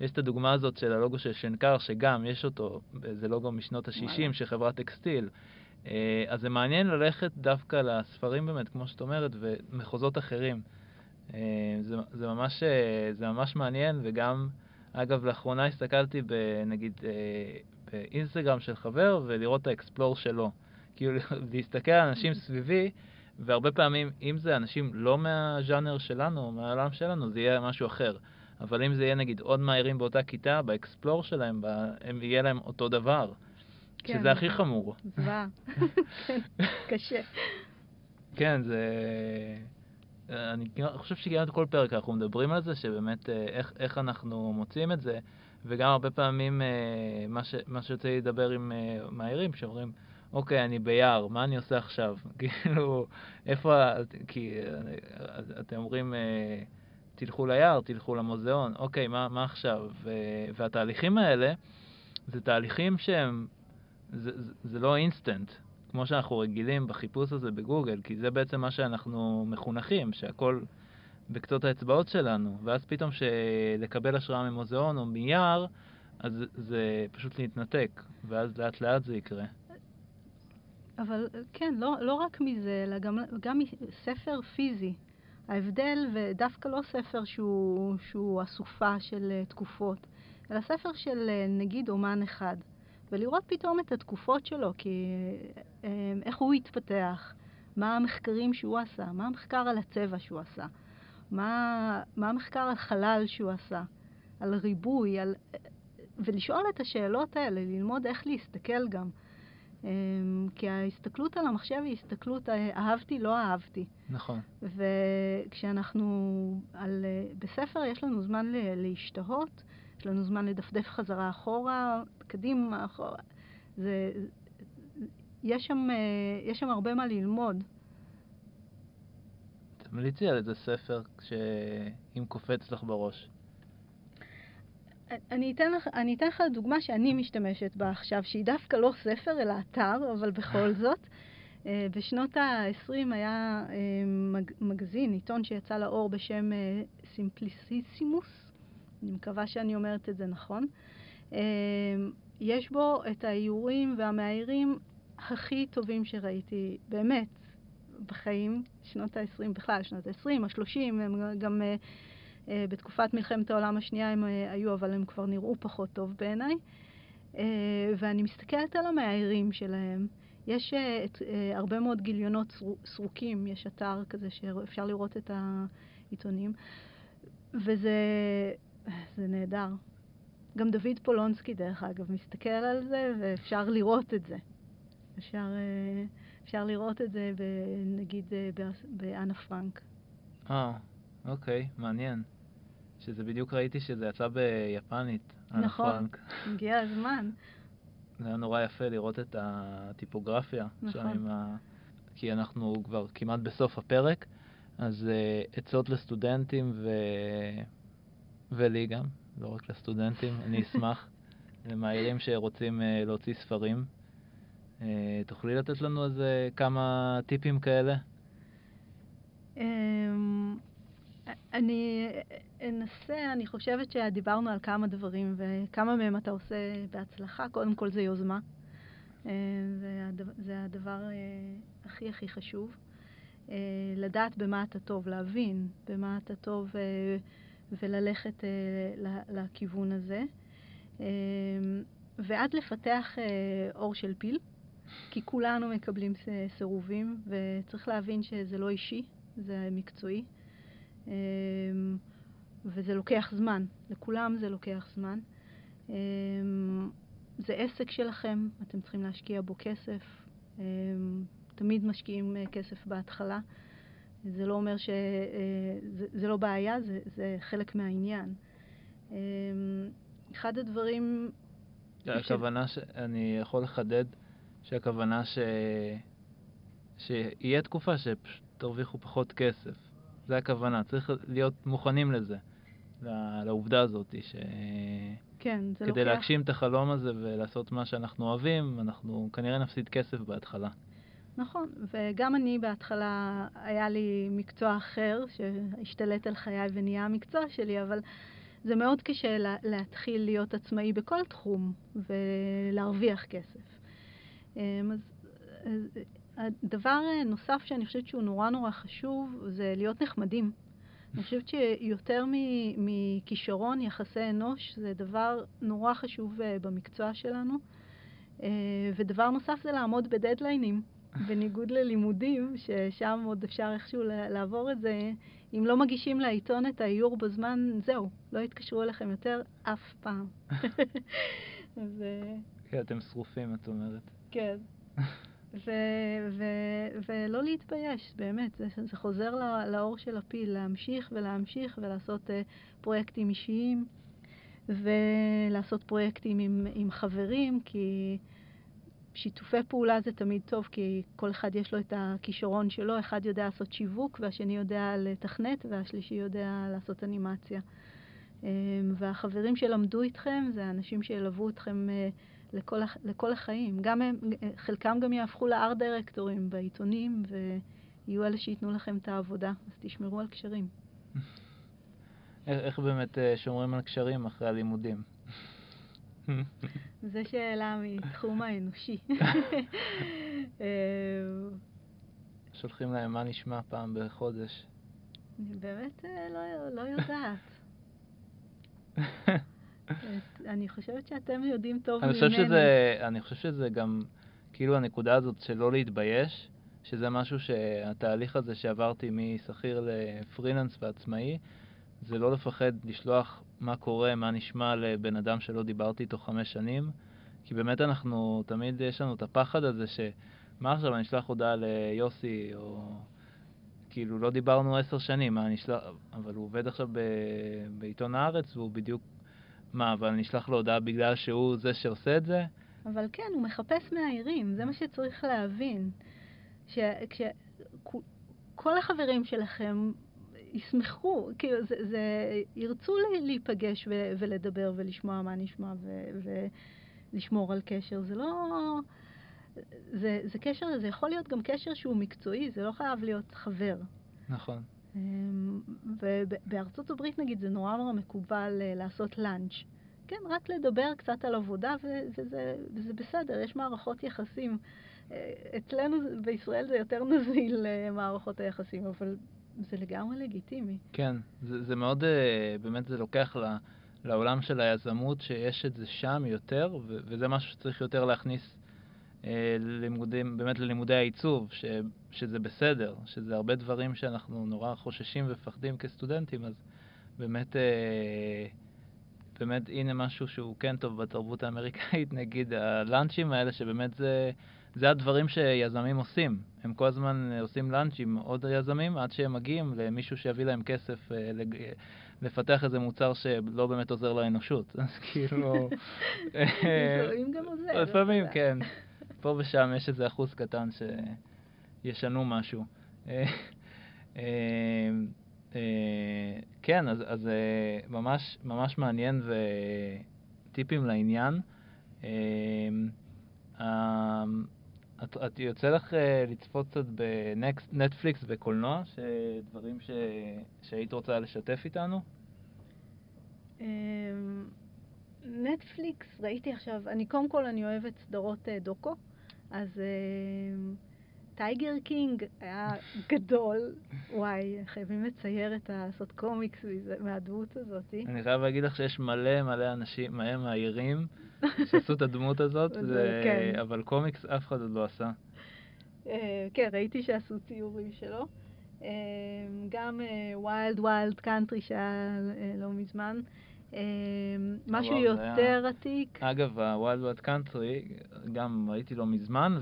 [SPEAKER 1] יש את הדוגמה הזאת של הלוגו של שנקר, שגם יש אותו, זה לוגו משנות ה-60 של חברת טקסטיל. אה, אז זה מעניין ללכת דווקא לספרים באמת, כמו שאת אומרת, ומחוזות אחרים. אה, זה, זה, ממש, אה, זה ממש מעניין, וגם, אגב, לאחרונה הסתכלתי, נגיד, באינסטגרם של חבר, ולראות את האקספלור שלו. כאילו, להסתכל על אנשים סביבי, והרבה פעמים, אם זה אנשים לא מהז'אנר שלנו, מהעולם שלנו, זה יהיה משהו אחר. אבל אם זה יהיה נגיד עוד מהירים באותה כיתה, באקספלור שלהם, הם יהיה להם אותו דבר. כן, שזה הכי חמור.
[SPEAKER 2] זוועה. קשה.
[SPEAKER 1] כן, זה... אני חושב שכמעט כל פרק אנחנו מדברים על זה, שבאמת אה, איך, איך אנחנו מוצאים את זה, וגם הרבה פעמים אה, מה, ש, מה שיוצא לי לדבר עם אה, מהירים, שאומרים, אוקיי, אני ביער, מה אני עושה עכשיו? כאילו, איפה, כי אתם אומרים, תלכו ליער, תלכו למוזיאון, אוקיי, מה, מה עכשיו? ו, והתהליכים האלה, זה תהליכים שהם זה, זה, זה לא אינסטנט, כמו שאנחנו רגילים בחיפוש הזה בגוגל, כי זה בעצם מה שאנחנו מחונכים, שהכל בקצות האצבעות שלנו, ואז פתאום לקבל השראה ממוזיאון או מיער, אז זה פשוט להתנתק, ואז לאט לאט זה יקרה.
[SPEAKER 2] אבל כן, לא, לא רק מזה, אלא גם, גם ספר פיזי. ההבדל, ודווקא לא ספר שהוא, שהוא אסופה של uh, תקופות, אלא ספר של uh, נגיד אומן אחד. ולראות פתאום את התקופות שלו, כי אה, איך הוא התפתח, מה המחקרים שהוא עשה, מה המחקר על הצבע שהוא עשה, מה, מה המחקר על חלל שהוא עשה, על ריבוי, על... ולשאול את השאלות האלה, ללמוד איך להסתכל גם. אה, כי ההסתכלות על המחשב היא הסתכלות אה, אהבתי, לא אהבתי.
[SPEAKER 1] נכון.
[SPEAKER 2] וכשאנחנו על, בספר יש לנו זמן להשתהות, יש לנו זמן לדפדף חזרה אחורה, קדימה, אחורה. זה, יש, שם, יש שם הרבה מה ללמוד.
[SPEAKER 1] תמליצי על איזה ספר שאם קופץ לך בראש.
[SPEAKER 2] אני אתן, לך, אני אתן לך דוגמה שאני משתמשת בה עכשיו, שהיא דווקא לא ספר אלא אתר, אבל בכל זאת. אה, בשנות ה-20 היה אה, מג, מגזין, עיתון שיצא לאור בשם סימפליסיסימוס, אני מקווה שאני אומרת את זה נכון. יש בו את האיורים והמאיירים הכי טובים שראיתי, באמת, בחיים, שנות ה-20 בכלל, שנות ה-20, ה-30, הם גם בתקופת מלחמת העולם השנייה הם uh, היו, אבל הם כבר נראו פחות טוב בעיניי. Uh, ואני מסתכלת על המאיירים שלהם. יש את, הרבה מאוד גיליונות סרוקים, יש אתר כזה שאפשר לראות את העיתונים, וזה זה נהדר. גם דוד פולונסקי, דרך אגב, מסתכל על זה, ואפשר לראות את זה. אפשר, אה, אפשר לראות את זה, נגיד, אה, באנה פרנק.
[SPEAKER 1] אה, אוקיי, מעניין. שזה בדיוק ראיתי שזה יצא ביפנית,
[SPEAKER 2] נכון, הגיע הזמן.
[SPEAKER 1] זה היה נורא יפה לראות את הטיפוגרפיה. נכון. ה... כי אנחנו כבר כמעט בסוף הפרק, אז uh, עצות לסטודנטים ו... ולי גם, לא רק לסטודנטים, אני אשמח, למאיירים שרוצים uh, להוציא ספרים. Uh, תוכלי לתת לנו איזה כמה טיפים כאלה?
[SPEAKER 2] Um, אני אנסה, אני חושבת שדיברנו על כמה דברים, וכמה מהם אתה עושה בהצלחה. קודם כל זה יוזמה. Uh, זה, הדבר, זה הדבר uh, הכי הכי חשוב. Uh, לדעת במה אתה טוב, להבין במה אתה טוב. וללכת אה, לכיוון הזה. אה, ועד לפתח אה, אור של פיל, כי כולנו מקבלים סירובים, וצריך להבין שזה לא אישי, זה מקצועי. אה, וזה לוקח זמן, לכולם זה לוקח זמן. אה, זה עסק שלכם, אתם צריכים להשקיע בו כסף. אה, תמיד משקיעים אה, כסף בהתחלה. זה לא אומר ש... אה, זה, זה לא בעיה, זה, זה חלק מהעניין. אמ, אחד הדברים...
[SPEAKER 1] הכוונה, ש... אני יכול לחדד שהכוונה ש... שיהיה תקופה שתרוויחו פחות כסף. זה הכוונה, צריך להיות מוכנים לזה. לעובדה הזאת, ש...
[SPEAKER 2] כן, זה
[SPEAKER 1] כדי
[SPEAKER 2] לוקח...
[SPEAKER 1] להגשים את החלום הזה ולעשות מה שאנחנו אוהבים, אנחנו כנראה נפסיד כסף בהתחלה.
[SPEAKER 2] נכון, וגם אני בהתחלה, היה לי מקצוע אחר שהשתלט על חיי ונהיה המקצוע שלי, אבל זה מאוד קשה לה, להתחיל להיות עצמאי בכל תחום ולהרוויח כסף. אמ, אז, אז הדבר נוסף שאני חושבת שהוא נורא נורא חשוב זה להיות נחמדים. אני חושבת שיותר מכישרון, יחסי אנוש, זה דבר נורא חשוב אה, במקצוע שלנו. אה, ודבר נוסף זה לעמוד בדדליינים. בניגוד ללימודים, ששם עוד אפשר איכשהו לעבור את זה, אם לא מגישים לעיתון את האיור בזמן, זהו, לא יתקשרו אליכם יותר אף פעם.
[SPEAKER 1] אז... אה, כן, אתם שרופים, את אומרת.
[SPEAKER 2] כן. ו- ו- ולא להתבייש, באמת, זה, זה חוזר לאור של הפיל, להמשיך ולהמשיך ולעשות uh, פרויקטים אישיים ולעשות פרויקטים עם, עם חברים, כי שיתופי פעולה זה תמיד טוב, כי כל אחד יש לו את הכישרון שלו, אחד יודע לעשות שיווק והשני יודע לתכנת והשלישי יודע לעשות אנימציה. Um, והחברים שלמדו איתכם זה אנשים שילוו אתכם uh, לכל, לכל החיים. גם הם, חלקם גם יהפכו לארט דירקטורים בעיתונים, ויהיו אלה שייתנו לכם את העבודה, אז תשמרו על קשרים.
[SPEAKER 1] איך באמת אה, שומרים על קשרים אחרי הלימודים?
[SPEAKER 2] זו שאלה מתחום האנושי. אה,
[SPEAKER 1] שולחים להם מה נשמע פעם בחודש.
[SPEAKER 2] אני באמת אה, לא, לא יודעת. אני חושבת שאתם יודעים טוב
[SPEAKER 1] אני ממני. שזה, אני חושב שזה גם, כאילו הנקודה הזאת של לא להתבייש, שזה משהו שהתהליך הזה שעברתי משכיר לפרילנס ועצמאי, זה לא לפחד לשלוח מה קורה, מה נשמע לבן אדם שלא דיברתי איתו חמש שנים, כי באמת אנחנו, תמיד יש לנו את הפחד הזה שמה עכשיו, אני אשלח הודעה ליוסי, או כאילו לא דיברנו עשר שנים, מה אני אשלח, אבל הוא עובד עכשיו ב... בעיתון הארץ והוא בדיוק מה, אבל אני אשלח לו הודעה בגלל שהוא זה שעושה את זה?
[SPEAKER 2] אבל כן, הוא מחפש מהעירים, זה מה שצריך להבין. כשכל החברים שלכם ישמחו, כאילו, זה, זה, ירצו להיפגש ו, ולדבר ולשמוע מה נשמע ו, ולשמור על קשר. זה לא... זה, זה קשר, זה יכול להיות גם קשר שהוא מקצועי, זה לא חייב להיות חבר.
[SPEAKER 1] נכון.
[SPEAKER 2] אמ, ובארצות הברית נגיד זה נורא נורא מקובל אה, לעשות לאנץ'. כן, רק לדבר קצת על עבודה וזה זה, זה בסדר, יש מערכות יחסים. אה, אצלנו בישראל זה יותר נזיל אה, מערכות היחסים, אבל זה לגמרי לגיטימי.
[SPEAKER 1] כן, זה, זה מאוד, באמת זה לוקח לעולם של היזמות שיש את זה שם יותר, וזה משהו שצריך יותר להכניס אה, לימודים, באמת ללימודי העיצוב, ש, שזה בסדר, שזה הרבה דברים שאנחנו נורא חוששים ומפחדים כסטודנטים, אז באמת, אה, באמת הנה משהו שהוא כן טוב בתרבות האמריקאית, נגיד הלאנצ'ים האלה, שבאמת זה, זה הדברים שיזמים עושים. הם כל הזמן עושים לאנץ' עם עוד יזמים עד שהם מגיעים למישהו שיביא להם כסף אה. לפתח איזה מוצר שלא באמת עוזר לאנושות. אז כאילו...
[SPEAKER 2] לפעמים גם עוזר.
[SPEAKER 1] לפעמים, כן. פה ושם יש איזה אחוז קטן שישנו משהו. אה, אה, אה, כן, אז, אז ממש, ממש מעניין וטיפים לעניין. את, את יוצא לך לצפות קצת בנטפליקס וקולנוע, דברים שהיית רוצה לשתף איתנו?
[SPEAKER 2] נטפליקס, ראיתי עכשיו, אני קודם כל אני אוהבת סדרות דוקו. אז Tiger uh, King היה גדול, וואי, חייבים לצייר את ה... לעשות קומיקס מהדמות הזאת.
[SPEAKER 1] אני חייב להגיד לך שיש מלא מלא אנשים, מלא מהעירים, שעשו את הדמות הזאת, זה... כן. אבל קומיקס אף אחד עוד לא עשה.
[SPEAKER 2] Uh, כן, ראיתי שעשו ציורים שלו. Uh, גם ויילד ויילד קאנטרי שהיה לא מזמן. אמ, משהו יותר. עתיק.
[SPEAKER 1] אגב, ה-Wild Wild Country, גם ראיתי לו מזמן,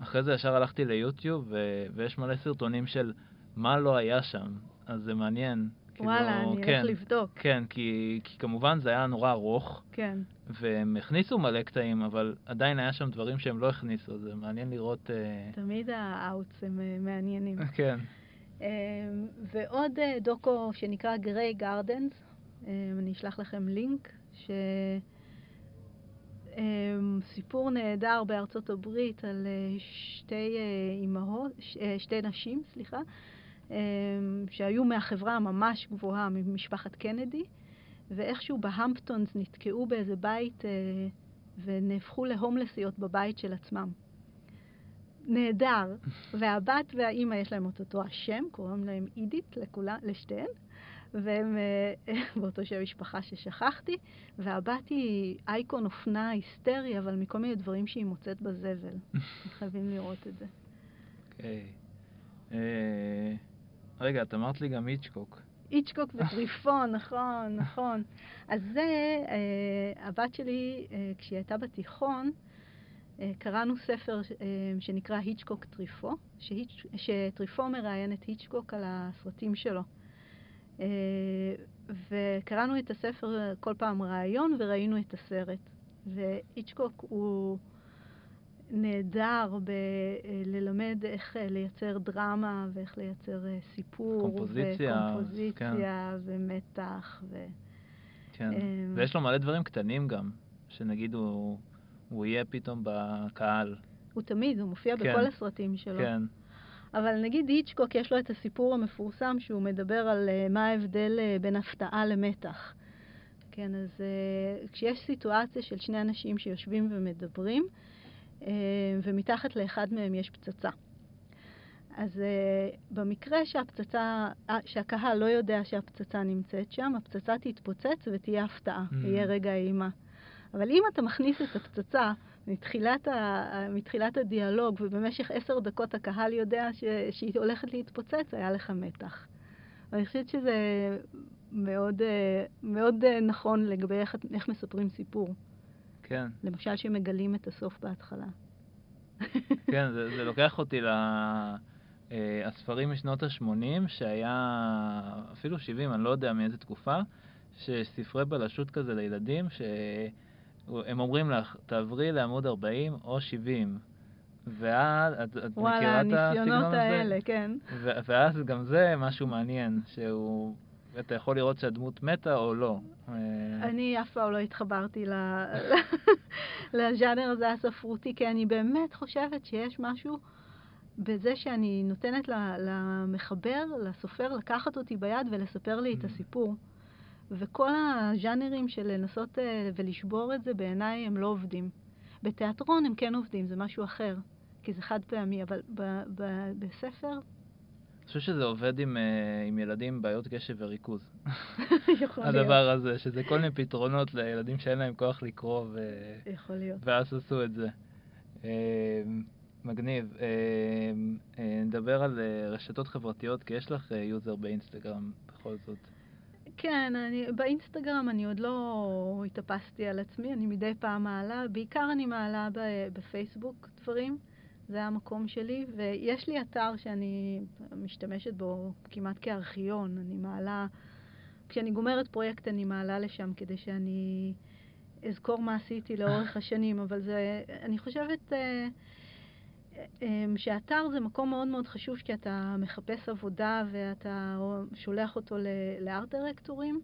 [SPEAKER 1] ואחרי זה ישר הלכתי ליוטיוב, ו... ויש מלא סרטונים של מה לא היה שם, אז זה מעניין.
[SPEAKER 2] כאילו, וואלה, כאילו, אני כן, אלך לבדוק.
[SPEAKER 1] כן, כי, כי כמובן זה היה נורא ארוך.
[SPEAKER 2] כן.
[SPEAKER 1] והם הכניסו מלא קטעים, אבל עדיין היה שם דברים שהם לא הכניסו, זה מעניין לראות...
[SPEAKER 2] תמיד ה outs הם אה, מעניינים.
[SPEAKER 1] כן.
[SPEAKER 2] ועוד דוקו שנקרא Grey Gardens, אני אשלח לכם לינק, ש... סיפור נהדר בארצות הברית על שתי אימהות, שתי נשים, סליחה, שהיו מהחברה הממש גבוהה, ממשפחת קנדי, ואיכשהו בהמפטונס נתקעו באיזה בית ונהפכו להומלסיות בבית של עצמם. נהדר. והבת והאימא יש להם את אותו השם, קוראים להם אידית לכולה, לשתיהן, והם באותו שם משפחה ששכחתי, והבת היא אייקון אופנה היסטרי, אבל מכל מיני דברים שהיא מוצאת בזבל. חייבים לראות את זה.
[SPEAKER 1] אוקיי. רגע, את אמרת לי גם איצ'קוק.
[SPEAKER 2] איצ'קוק וטריפון, נכון, נכון. אז זה, הבת שלי, כשהיא הייתה בתיכון, קראנו ספר שנקרא היצ'קוק טריפו, שטריפו מראיין את היצ'קוק על הסרטים שלו. וקראנו את הספר כל פעם ראיון וראינו את הסרט. והיצ'קוק הוא נהדר בללמד איך לייצר דרמה ואיך לייצר סיפור.
[SPEAKER 1] קומפוזיציה.
[SPEAKER 2] וקומפוזיציה כן. ומתח. ו...
[SPEAKER 1] כן, ויש לו מלא דברים קטנים גם, שנגיד הוא, הוא יהיה פתאום בקהל.
[SPEAKER 2] הוא תמיד, הוא מופיע כן. בכל הסרטים שלו.
[SPEAKER 1] כן.
[SPEAKER 2] אבל נגיד היצ'קוק יש לו את הסיפור המפורסם שהוא מדבר על uh, מה ההבדל uh, בין הפתעה למתח. כן, אז uh, כשיש סיטואציה של שני אנשים שיושבים ומדברים, ומתחת לאחד מהם יש פצצה. אז uh, במקרה שהפצצה, uh, שהקהל לא יודע שהפצצה נמצאת שם, הפצצה תתפוצץ ותהיה הפתעה, mm. ויהיה רגע אימה. אבל אם אתה מכניס את הפצצה מתחילת, ה, מתחילת הדיאלוג, ובמשך עשר דקות הקהל יודע ש, שהיא הולכת להתפוצץ, היה לך מתח. ואני חושבת שזה מאוד, מאוד נכון לגבי איך, איך מספרים סיפור.
[SPEAKER 1] כן.
[SPEAKER 2] למשל, שמגלים את הסוף בהתחלה.
[SPEAKER 1] כן, זה, זה לוקח אותי ל... הספרים משנות ה-80, שהיה אפילו 70, אני לא יודע מאיזה תקופה, שספרי בלשות כזה לילדים, ש... הם אומרים לך, תעברי לעמוד 40 או 70. ואז, את, את
[SPEAKER 2] וואלה,
[SPEAKER 1] מכירה את הסגנון הזה?
[SPEAKER 2] וואלה, הניסיונות האלה, כן.
[SPEAKER 1] ואז גם זה משהו מעניין, שהוא, אתה יכול לראות שהדמות מתה או לא.
[SPEAKER 2] אני אף פעם לא התחברתי לז'אנר הזה הספרותי, כי אני באמת חושבת שיש משהו בזה שאני נותנת למחבר, לסופר, לקחת אותי ביד ולספר לי את mm. הסיפור. וכל הז'אנרים של לנסות אה, ולשבור את זה, בעיניי הם לא עובדים. בתיאטרון הם כן עובדים, זה משהו אחר, כי זה חד פעמי, אבל בספר...
[SPEAKER 1] אני חושב שזה עובד עם, uh, עם ילדים עם בעיות קשב וריכוז.
[SPEAKER 2] יכול
[SPEAKER 1] הדבר להיות. הזה, שזה כל מיני פתרונות לילדים שאין להם כוח לקרוא, ו...
[SPEAKER 2] יכול להיות.
[SPEAKER 1] ואז עשו את זה. Uh, מגניב. Uh, uh, נדבר על uh, רשתות חברתיות, כי יש לך יוזר באינסטגרם בכל זאת.
[SPEAKER 2] כן, אני, באינסטגרם אני עוד לא התאפסתי על עצמי, אני מדי פעם מעלה, בעיקר אני מעלה בפייסבוק דברים, זה המקום שלי, ויש לי אתר שאני משתמשת בו כמעט כארכיון, אני מעלה, כשאני גומרת פרויקט אני מעלה לשם כדי שאני אזכור מה עשיתי לאורך השנים, אבל זה, אני חושבת... אמ, שאתר זה מקום מאוד מאוד חשוב כי אתה מחפש עבודה ואתה שולח אותו לארט דירקטורים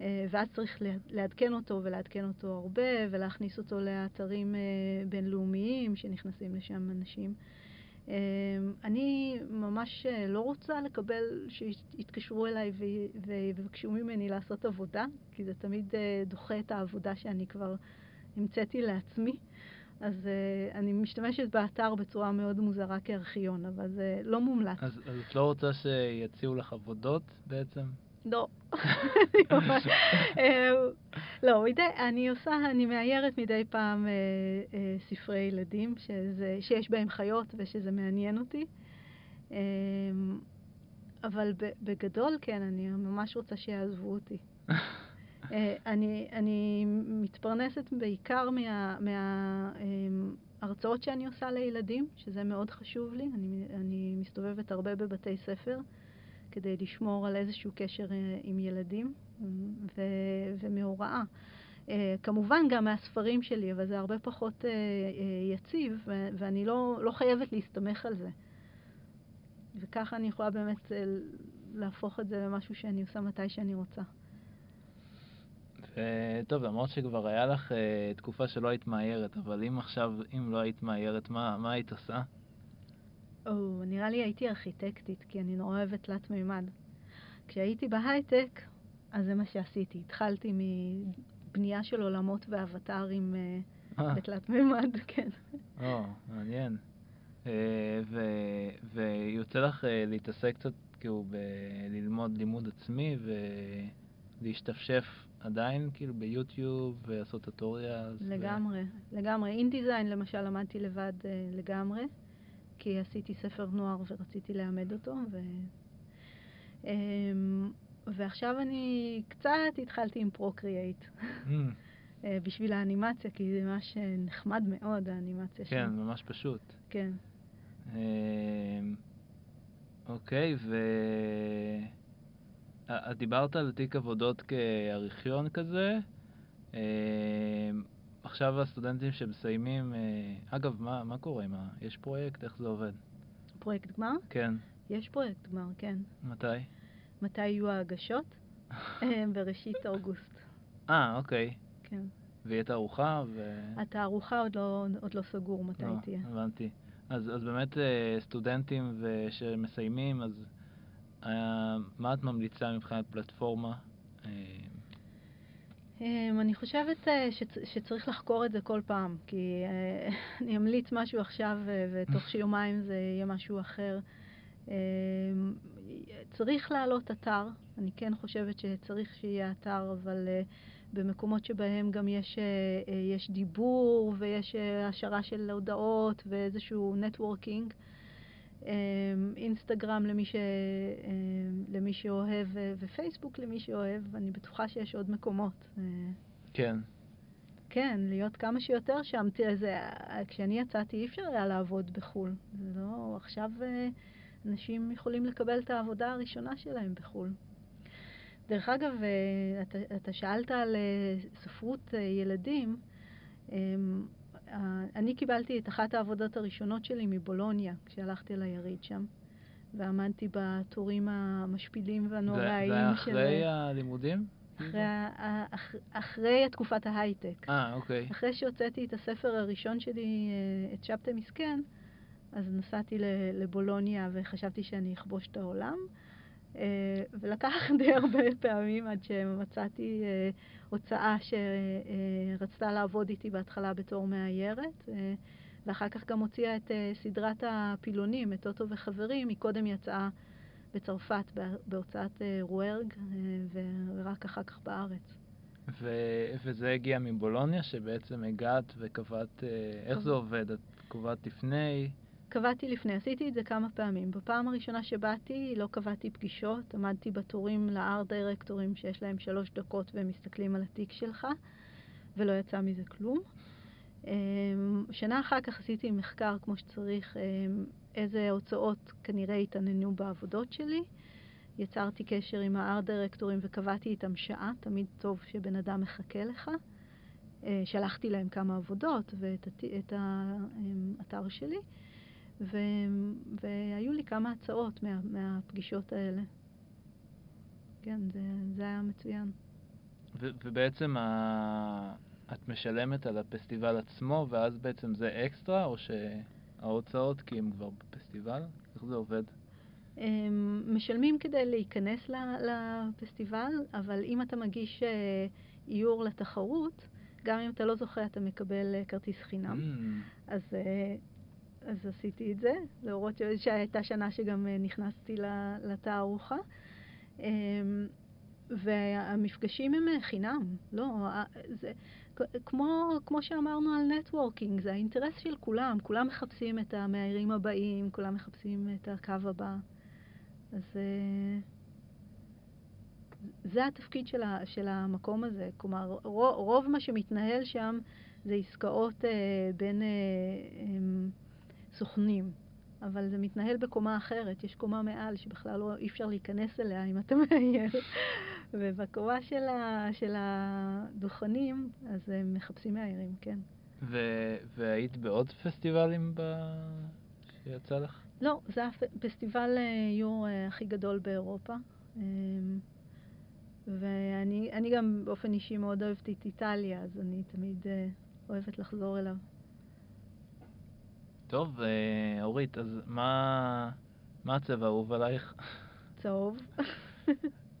[SPEAKER 2] אה, ואז צריך לעדכן אותו ולעדכן אותו הרבה ולהכניס אותו לאתרים אה, בינלאומיים שנכנסים לשם אנשים. אמ, אני ממש אה, לא רוצה לקבל שיתקשרו אליי ויבקשו ממני לעשות עבודה, כי זה תמיד דוחה את העבודה שאני כבר המצאתי לעצמי. אז uh, אני משתמשת באתר בצורה מאוד מוזרה כארכיון, אבל זה לא מומלץ.
[SPEAKER 1] אז, אז את לא רוצה שיציעו לך עבודות בעצם?
[SPEAKER 2] לא. אה, לא, מדי, אני עושה, אני מאיירת מדי פעם אה, אה, ספרי ילדים שזה, שיש בהם חיות ושזה מעניין אותי. אה, אבל בגדול, כן, אני ממש רוצה שיעזבו אותי. אה, אני, אני מתפרנסת בעיקר מההרצאות מה, שאני עושה לילדים, שזה מאוד חשוב לי. אני, אני מסתובבת הרבה בבתי ספר כדי לשמור על איזשהו קשר אה, עם ילדים ו, ומהוראה. אה, כמובן גם מהספרים שלי, אבל זה הרבה פחות יציב, ואני לא, לא חייבת להסתמך על זה. וככה אני יכולה באמת אה, להפוך את זה למשהו שאני עושה מתי שאני רוצה.
[SPEAKER 1] וטוב, למרות שכבר היה לך uh, תקופה שלא היית מאיירת, אבל אם עכשיו, אם לא היית מאיירת, מה, מה היית עושה?
[SPEAKER 2] או, נראה לי הייתי ארכיטקטית, כי אני נורא אוהבת תלת מימד. כשהייתי בהייטק, אז זה מה שעשיתי. התחלתי מבנייה של עולמות ואבטארים uh, בתלת מימד, כן.
[SPEAKER 1] או, מעניין. ויוצא לך להתעסק קצת, כאילו, בללמוד לימוד עצמי ולהשתפשף עדיין, כאילו, ביוטיוב ולעשות טוטוריאלס?
[SPEAKER 2] לגמרי, ו... לגמרי. InDesign, למשל, למדתי לבד uh, לגמרי, כי עשיתי ספר נוער ורציתי לעמד אותו, ו... Um, ועכשיו אני קצת התחלתי עם Procreate. Mm. בשביל האנימציה, כי זה ממש נחמד מאוד, האנימציה
[SPEAKER 1] כן, שם. ממש פשוט.
[SPEAKER 2] כן.
[SPEAKER 1] אוקיי, ו... את דיברת על תיק עבודות כארכיון כזה. עכשיו הסטודנטים שמסיימים, אגב, מה, מה קורה עם ה... יש פרויקט? איך זה עובד?
[SPEAKER 2] פרויקט גמר?
[SPEAKER 1] כן.
[SPEAKER 2] יש פרויקט גמר, כן.
[SPEAKER 1] מתי?
[SPEAKER 2] מתי יהיו ההגשות? בראשית אוגוסט.
[SPEAKER 1] אה, אוקיי.
[SPEAKER 2] כן.
[SPEAKER 1] ויהיה תערוכה? ו...
[SPEAKER 2] התערוכה עוד לא, עוד לא סגור מתי לא, תהיה.
[SPEAKER 1] הבנתי. אז, אז באמת אה, סטודנטים שמסיימים, אז אה, מה את ממליצה מבחינת פלטפורמה? אה,
[SPEAKER 2] אני חושבת שצריך לחקור את זה כל פעם, כי אני אמליץ משהו עכשיו ותוך שיומיים זה יהיה משהו אחר. צריך להעלות אתר, אני כן חושבת שצריך שיהיה אתר, אבל במקומות שבהם גם יש, אה, אה, יש דיבור ויש אה, השערה של הודעות ואיזשהו נטוורקינג. אינסטגרם למי, ש... למי שאוהב ופייסבוק למי שאוהב, אני בטוחה שיש עוד מקומות.
[SPEAKER 1] כן.
[SPEAKER 2] כן, להיות כמה שיותר שם. תראה, זה, כשאני יצאתי אי אפשר היה לעבוד בחו"ל. זה לא, עכשיו אנשים יכולים לקבל את העבודה הראשונה שלהם בחו"ל. דרך אגב, אה, אתה, אתה שאלת על אה, ספרות אה, ילדים. אמ, אני קיבלתי את אחת העבודות הראשונות שלי מבולוניה, כשהלכתי ליריד שם, ועמדתי בתורים המשפילים והנוראיים
[SPEAKER 1] של... זה אחרי הלימודים?
[SPEAKER 2] אחרי, אח, אחרי תקופת ההייטק.
[SPEAKER 1] אה, אוקיי.
[SPEAKER 2] אחרי שהוצאתי את הספר הראשון שלי, את שבתא מסכן, אז נסעתי לבולוניה וחשבתי שאני אכבוש את העולם. אה, ולקח די הרבה פעמים עד שמצאתי אה, הוצאה שרצתה לעבוד איתי בהתחלה בתור מאיירת, אה, ואחר כך גם הוציאה את סדרת הפילונים, את אוטו וחברים, היא קודם יצאה בצרפת בהוצאת רוורג, ורק אחר כך בארץ.
[SPEAKER 1] ו- וזה הגיע מבולוניה, שבעצם הגעת וקבעת, איך זה עובד? את קובעת לפני?
[SPEAKER 2] קבעתי לפני, עשיתי את זה כמה פעמים. בפעם הראשונה שבאתי לא קבעתי פגישות, עמדתי בתורים לארט דירקטורים שיש להם שלוש דקות והם מסתכלים על התיק שלך, ולא יצא מזה כלום. אמ, שנה אחר כך עשיתי מחקר כמו שצריך, אמ, איזה הוצאות כנראה התעניינו בעבודות שלי. יצרתי קשר עם הארט דירקטורים וקבעתי איתם שעה, תמיד טוב שבן אדם מחכה לך. אה, שלחתי להם כמה עבודות ואת האתר שלי. ו... והיו לי כמה הצעות מה... מהפגישות האלה. כן, זה, זה היה מצוין.
[SPEAKER 1] ו... ובעצם ה... את משלמת על הפסטיבל עצמו, ואז בעצם זה אקסטרה, או שההוצאות כי הם כבר בפסטיבל? איך זה עובד?
[SPEAKER 2] משלמים כדי להיכנס לפסטיבל, אבל אם אתה מגיש אה, איור לתחרות, גם אם אתה לא זוכה, אתה מקבל אה, כרטיס חינם. Mm. אז אה, אז עשיתי את זה, להראות שהייתה שנה שגם אה, נכנסתי לתערוכה. אמ, והמפגשים הם אה, חינם, לא, אה, זה כמו, כמו שאמרנו על נטוורקינג, זה האינטרס של כולם, כולם מחפשים את המאיירים הבאים, כולם מחפשים את הקו הבא. אז זה התפקיד של, ה, של המקום הזה, כלומר רוב, רוב מה שמתנהל שם זה עסקאות בין... אה, אה, סוכנים, אבל זה מתנהל בקומה אחרת, יש קומה מעל שבכלל לא, אי אפשר להיכנס אליה אם אתה מאיים. ובקומה של, ה, של הדוכנים, אז הם מחפשים מאיירים, כן.
[SPEAKER 1] ו- והיית בעוד פסטיבלים ב... שיצא לך?
[SPEAKER 2] לא, זה הפסטיבל איור הכי גדול באירופה. ואני גם באופן אישי מאוד אוהבת את איטליה, אז אני תמיד אוהבת לחזור אליו.
[SPEAKER 1] טוב, אורית, אז מה, מה הצבע האהוב עלייך?
[SPEAKER 2] צהוב.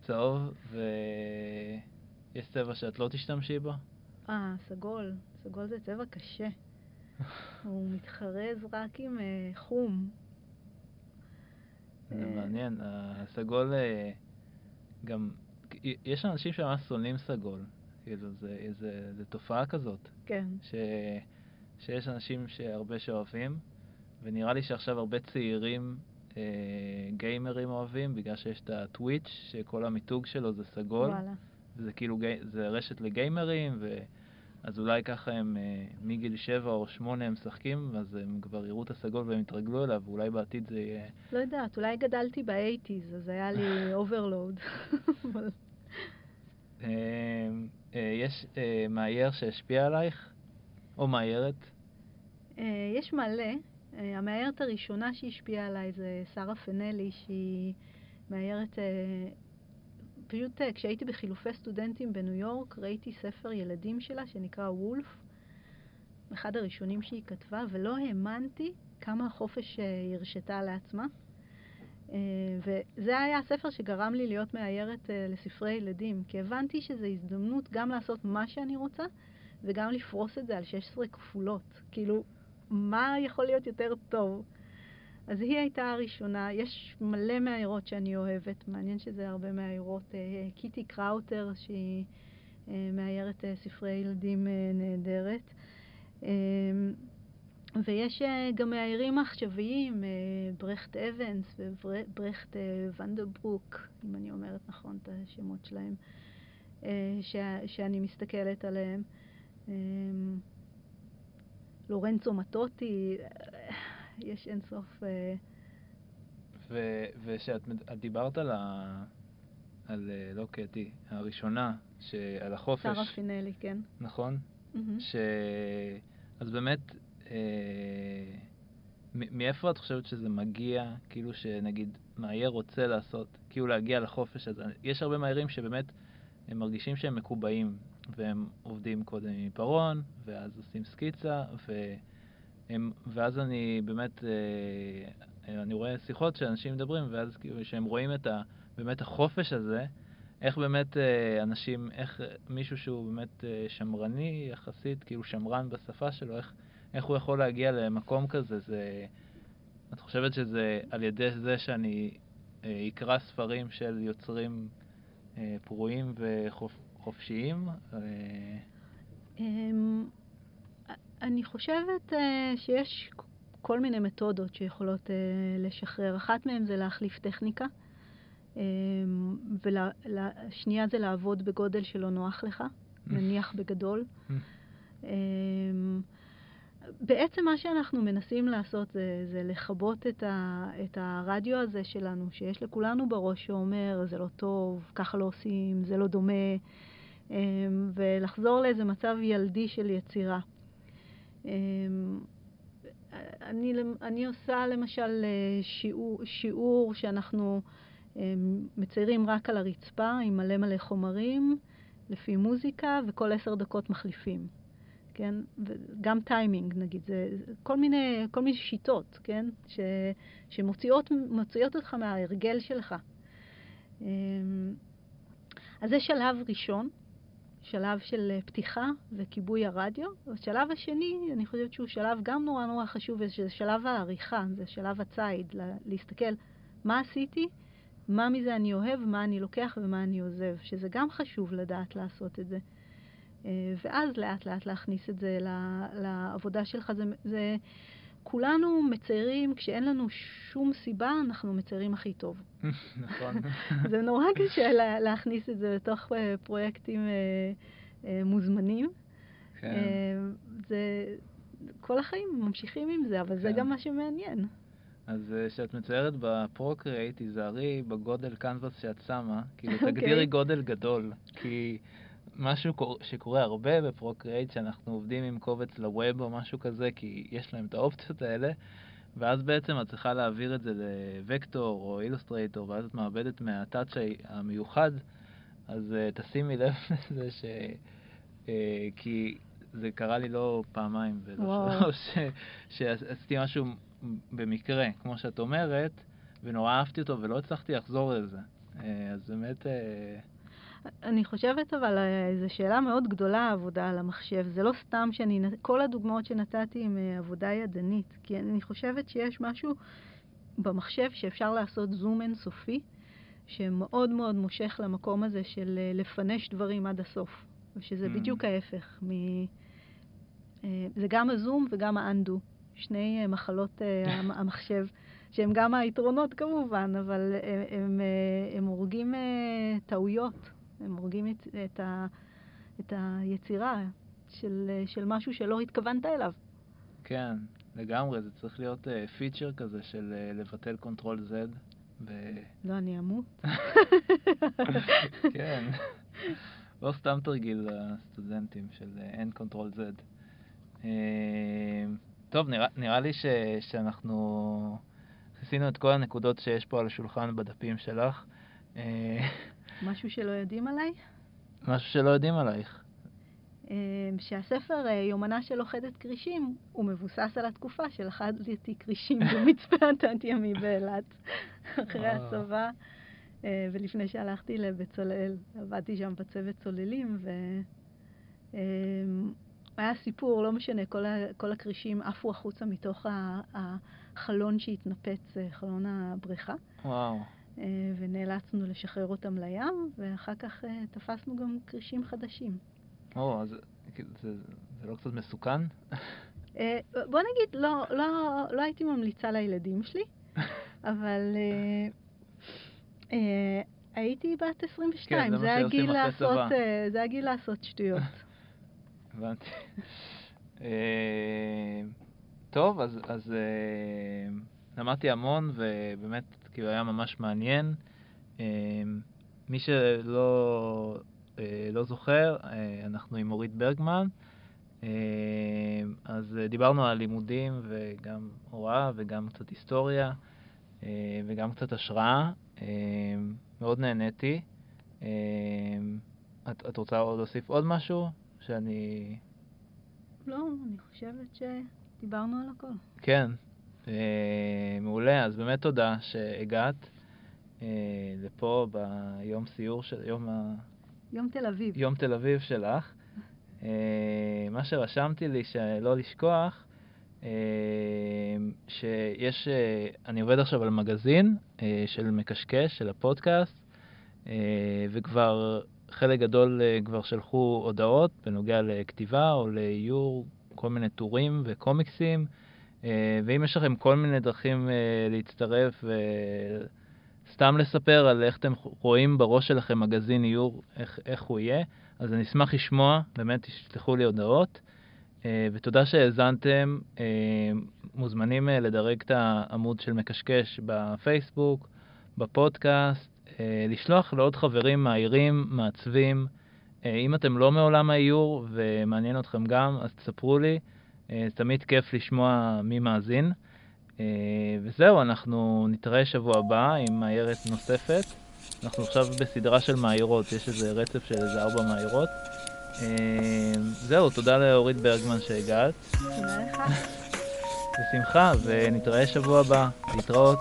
[SPEAKER 1] צהוב, ויש צבע שאת לא תשתמשי בו?
[SPEAKER 2] אה, סגול. סגול זה צבע קשה. הוא מתחרז רק עם uh, חום.
[SPEAKER 1] זה מעניין, הסגול גם, יש אנשים שממש שונאים סגול, כאילו זה, זה, זה תופעה כזאת.
[SPEAKER 2] כן.
[SPEAKER 1] ש, שיש אנשים שהרבה שאוהבים, ונראה לי שעכשיו הרבה צעירים אה, גיימרים אוהבים, בגלל שיש את הטוויץ', שכל המיתוג שלו זה סגול.
[SPEAKER 2] וואלה.
[SPEAKER 1] וזה כאילו, זה רשת לגיימרים, ו... אז אולי ככה הם אה, מגיל 7 או 8 הם משחקים, אז הם כבר יראו את הסגול והם יתרגלו אליו, ואולי בעתיד זה יהיה...
[SPEAKER 2] לא יודעת, אולי גדלתי ב eighties, אז היה לי overload.
[SPEAKER 1] אה, יש מאייר שהשפיע עלייך? או מאיירת?
[SPEAKER 2] יש מלא. המאיירת הראשונה שהשפיעה עליי זה שרה פנלי, שהיא מאיירת... פשוט כשהייתי בחילופי סטודנטים בניו יורק, ראיתי ספר ילדים שלה שנקרא Wolf, אחד הראשונים שהיא כתבה, ולא האמנתי כמה החופש היא הרשתה לעצמה. וזה היה הספר שגרם לי להיות מאיירת לספרי ילדים, כי הבנתי שזו הזדמנות גם לעשות מה שאני רוצה, וגם לפרוס את זה על 16 כפולות. כאילו, מה יכול להיות יותר טוב? אז היא הייתה הראשונה. יש מלא מאיירות שאני אוהבת, מעניין שזה הרבה מאיירות. קיטי קראוטר, שהיא מאיירת ספרי ילדים נהדרת. ויש גם מאיירים עכשוויים, ברכט אבנס וברכט ונדרברוק, אם אני אומרת נכון את השמות שלהם, שאני מסתכלת עליהם. לורנצו מטוטי, יש אינסוף...
[SPEAKER 1] ושאת דיברת על ה... על, לא קטי, הראשונה, על החופש.
[SPEAKER 2] שרה פינלי, כן.
[SPEAKER 1] נכון? Mm-hmm. ש... אז באמת, אה, מאיפה את חושבת שזה מגיע, כאילו שנגיד מאייר רוצה לעשות, כאילו להגיע לחופש הזה? יש הרבה מאיירים שבאמת הם מרגישים שהם מקובעים, והם עובדים קודם עם עיפרון, ואז עושים סקיצה, והם, ואז אני באמת, אה, אני רואה שיחות שאנשים מדברים, ואז כאילו שהם רואים את ה, באמת החופש הזה, איך באמת אה, אנשים, איך מישהו שהוא באמת אה, שמרני יחסית, כאילו שמרן בשפה שלו, איך, איך הוא יכול להגיע למקום כזה, זה... את חושבת שזה על ידי זה שאני אקרא ספרים של יוצרים פרועים וחופשיים?
[SPEAKER 2] אמ, אני חושבת שיש כל מיני מתודות שיכולות לשחרר. אחת מהן זה להחליף טכניקה. והשנייה זה לעבוד בגודל שלא נוח לך, נניח בגדול. בעצם מה שאנחנו מנסים לעשות זה, זה לכבות את, ה, את הרדיו הזה שלנו, שיש לכולנו בראש שאומר, זה לא טוב, ככה לא עושים, זה לא דומה, ולחזור לאיזה מצב ילדי של יצירה. אני, אני עושה למשל שיעור, שיעור שאנחנו מציירים רק על הרצפה עם מלא מלא חומרים, לפי מוזיקה, וכל עשר דקות מחליפים, כן? וגם טיימינג, נגיד, זה כל מיני, כל מיני שיטות, כן? ש, שמוציאות אותך מההרגל שלך. אז זה שלב ראשון, שלב של פתיחה וכיבוי הרדיו. השלב השני, אני חושבת שהוא שלב גם נורא נורא חשוב, זה שלב העריכה, זה שלב הציד, להסתכל מה עשיתי, מה מזה אני אוהב, מה אני לוקח ומה אני עוזב, שזה גם חשוב לדעת לעשות את זה. ואז לאט לאט להכניס את זה לעבודה שלך. זה, זה, כולנו מציירים, כשאין לנו שום סיבה, אנחנו מציירים הכי טוב.
[SPEAKER 1] נכון.
[SPEAKER 2] זה נורא קשה לה, להכניס את זה לתוך פרויקטים מוזמנים.
[SPEAKER 1] כן.
[SPEAKER 2] זה, כל החיים ממשיכים עם זה, אבל כן. זה גם מה שמעניין.
[SPEAKER 1] אז כשאת מציירת בפרוקריאט, תיזהרי בגודל קנבס שאת שמה, כאילו okay. תגדירי גודל גדול, כי משהו שקורה הרבה בפרוקריאט, שאנחנו עובדים עם קובץ לווב או משהו כזה, כי יש להם את האופציות האלה, ואז בעצם את צריכה להעביר את זה לוקטור או אילוסטרייטור, ואז את מאבדת מהטאצ' המיוחד, אז uh, תשימי לב לזה ש... Uh, כי זה קרה לי לא פעמיים ולא שלוש, שעשיתי משהו במקרה, כמו שאת אומרת, ונורא אהבתי אותו ולא הצלחתי לחזור לזה. Uh, אז באמת... Uh,
[SPEAKER 2] אני חושבת אבל, זו שאלה מאוד גדולה העבודה על המחשב. זה לא סתם שאני, כל הדוגמאות שנתתי הם אה, עבודה ידנית, כי אני חושבת שיש משהו במחשב שאפשר לעשות זום אינסופי, שמאוד מאוד מושך למקום הזה של אה, לפנש דברים עד הסוף, ושזה mm. בדיוק ההפך. מ... אה, זה גם הזום וגם ה undo, שני מחלות המחשב. שהם גם היתרונות כמובן, אבל הם, הם, הם הורגים טעויות הם הורגים את, את, ה, את היצירה של, של משהו שלא התכוונת אליו.
[SPEAKER 1] כן, לגמרי, זה צריך להיות פיצ'ר uh, כזה של uh, לבטל control Z. ו...
[SPEAKER 2] לא, אני אמות.
[SPEAKER 1] כן, לא סתם תרגיל לסטודנטים של אין control Z. Uh, טוב, נראה, נראה לי ש, שאנחנו עשינו את כל הנקודות שיש פה על השולחן בדפים שלך.
[SPEAKER 2] משהו שלא יודעים עליי?
[SPEAKER 1] משהו שלא יודעים עלייך.
[SPEAKER 2] אמ, שהספר אה, יומנה של לוכדת כרישים הוא מבוסס על התקופה של שלכדתי כרישים במצפה התת-ימי באילת אחרי אה. הצבא אה, ולפני שהלכתי לבצלאל עבדתי שם בצוות צוללים והיה סיפור, לא משנה, כל, כל הכרישים עפו החוצה מתוך החלון שהתנפץ, חלון הבריכה.
[SPEAKER 1] וואו.
[SPEAKER 2] אה, ונאלצנו לשחרר אותם לים, ואחר כך אה, תפסנו גם כרישים חדשים.
[SPEAKER 1] או, אז זה, זה לא קצת מסוכן?
[SPEAKER 2] אה, בוא נגיד, לא, לא, לא הייתי ממליצה לילדים שלי, אבל הייתי בת 22,
[SPEAKER 1] כן, זה, זה הגיל לעשות,
[SPEAKER 2] זה הגיל לעשות שטויות.
[SPEAKER 1] הבנתי. טוב, אז, אז למדתי המון, ובאמת כאילו היה ממש מעניין. אמ, מי שלא אה, לא זוכר, אה, אנחנו עם אורית ברגמן. אז דיברנו על לימודים וגם הוראה וגם קצת היסטוריה אה, וגם קצת השראה. מאוד נהניתי. את, את רוצה עוד להוסיף עוד משהו? שאני...
[SPEAKER 2] לא, אני חושבת שדיברנו על הכל.
[SPEAKER 1] כן, אה, מעולה, אז באמת תודה שהגעת אה, לפה ביום סיור של יום ה...
[SPEAKER 2] יום תל אביב.
[SPEAKER 1] יום תל אביב שלך. אה, מה שרשמתי לי שלא לשכוח, שיש, אני עובד עכשיו על מגזין של מקשקש, של הפודקאסט, וכבר חלק גדול כבר שלחו הודעות בנוגע לכתיבה או לאיור כל מיני טורים וקומיקסים. אה, ואם יש לכם כל מיני דרכים אה, להצטרף וסתם לספר על איך אתם רואים בראש שלכם מגזין איור, איך, איך הוא יהיה, אז אני אשמח לשמוע, באמת תשלחו לי הודעות. אה, ותודה שהאזנתם, מוזמנים לדרג את העמוד של מקשקש בפייסבוק, בפודקאסט, לשלוח לעוד חברים מעירים, מעצבים. אם אתם לא מעולם האיור ומעניין אתכם גם, אז תספרו לי. אה, תמיד כיף לשמוע מי מאזין. אה, וזהו, אנחנו נתראה שבוע הבא עם מאיירת נוספת. אנחנו עכשיו בסדרה של מאיירות, יש איזה רצף של איזה ארבע מאיירות. אה, זהו, תודה לאורית ברגמן שהגעת.
[SPEAKER 2] תודה לך.
[SPEAKER 1] בשמחה, ונתראה שבוע הבא. להתראות.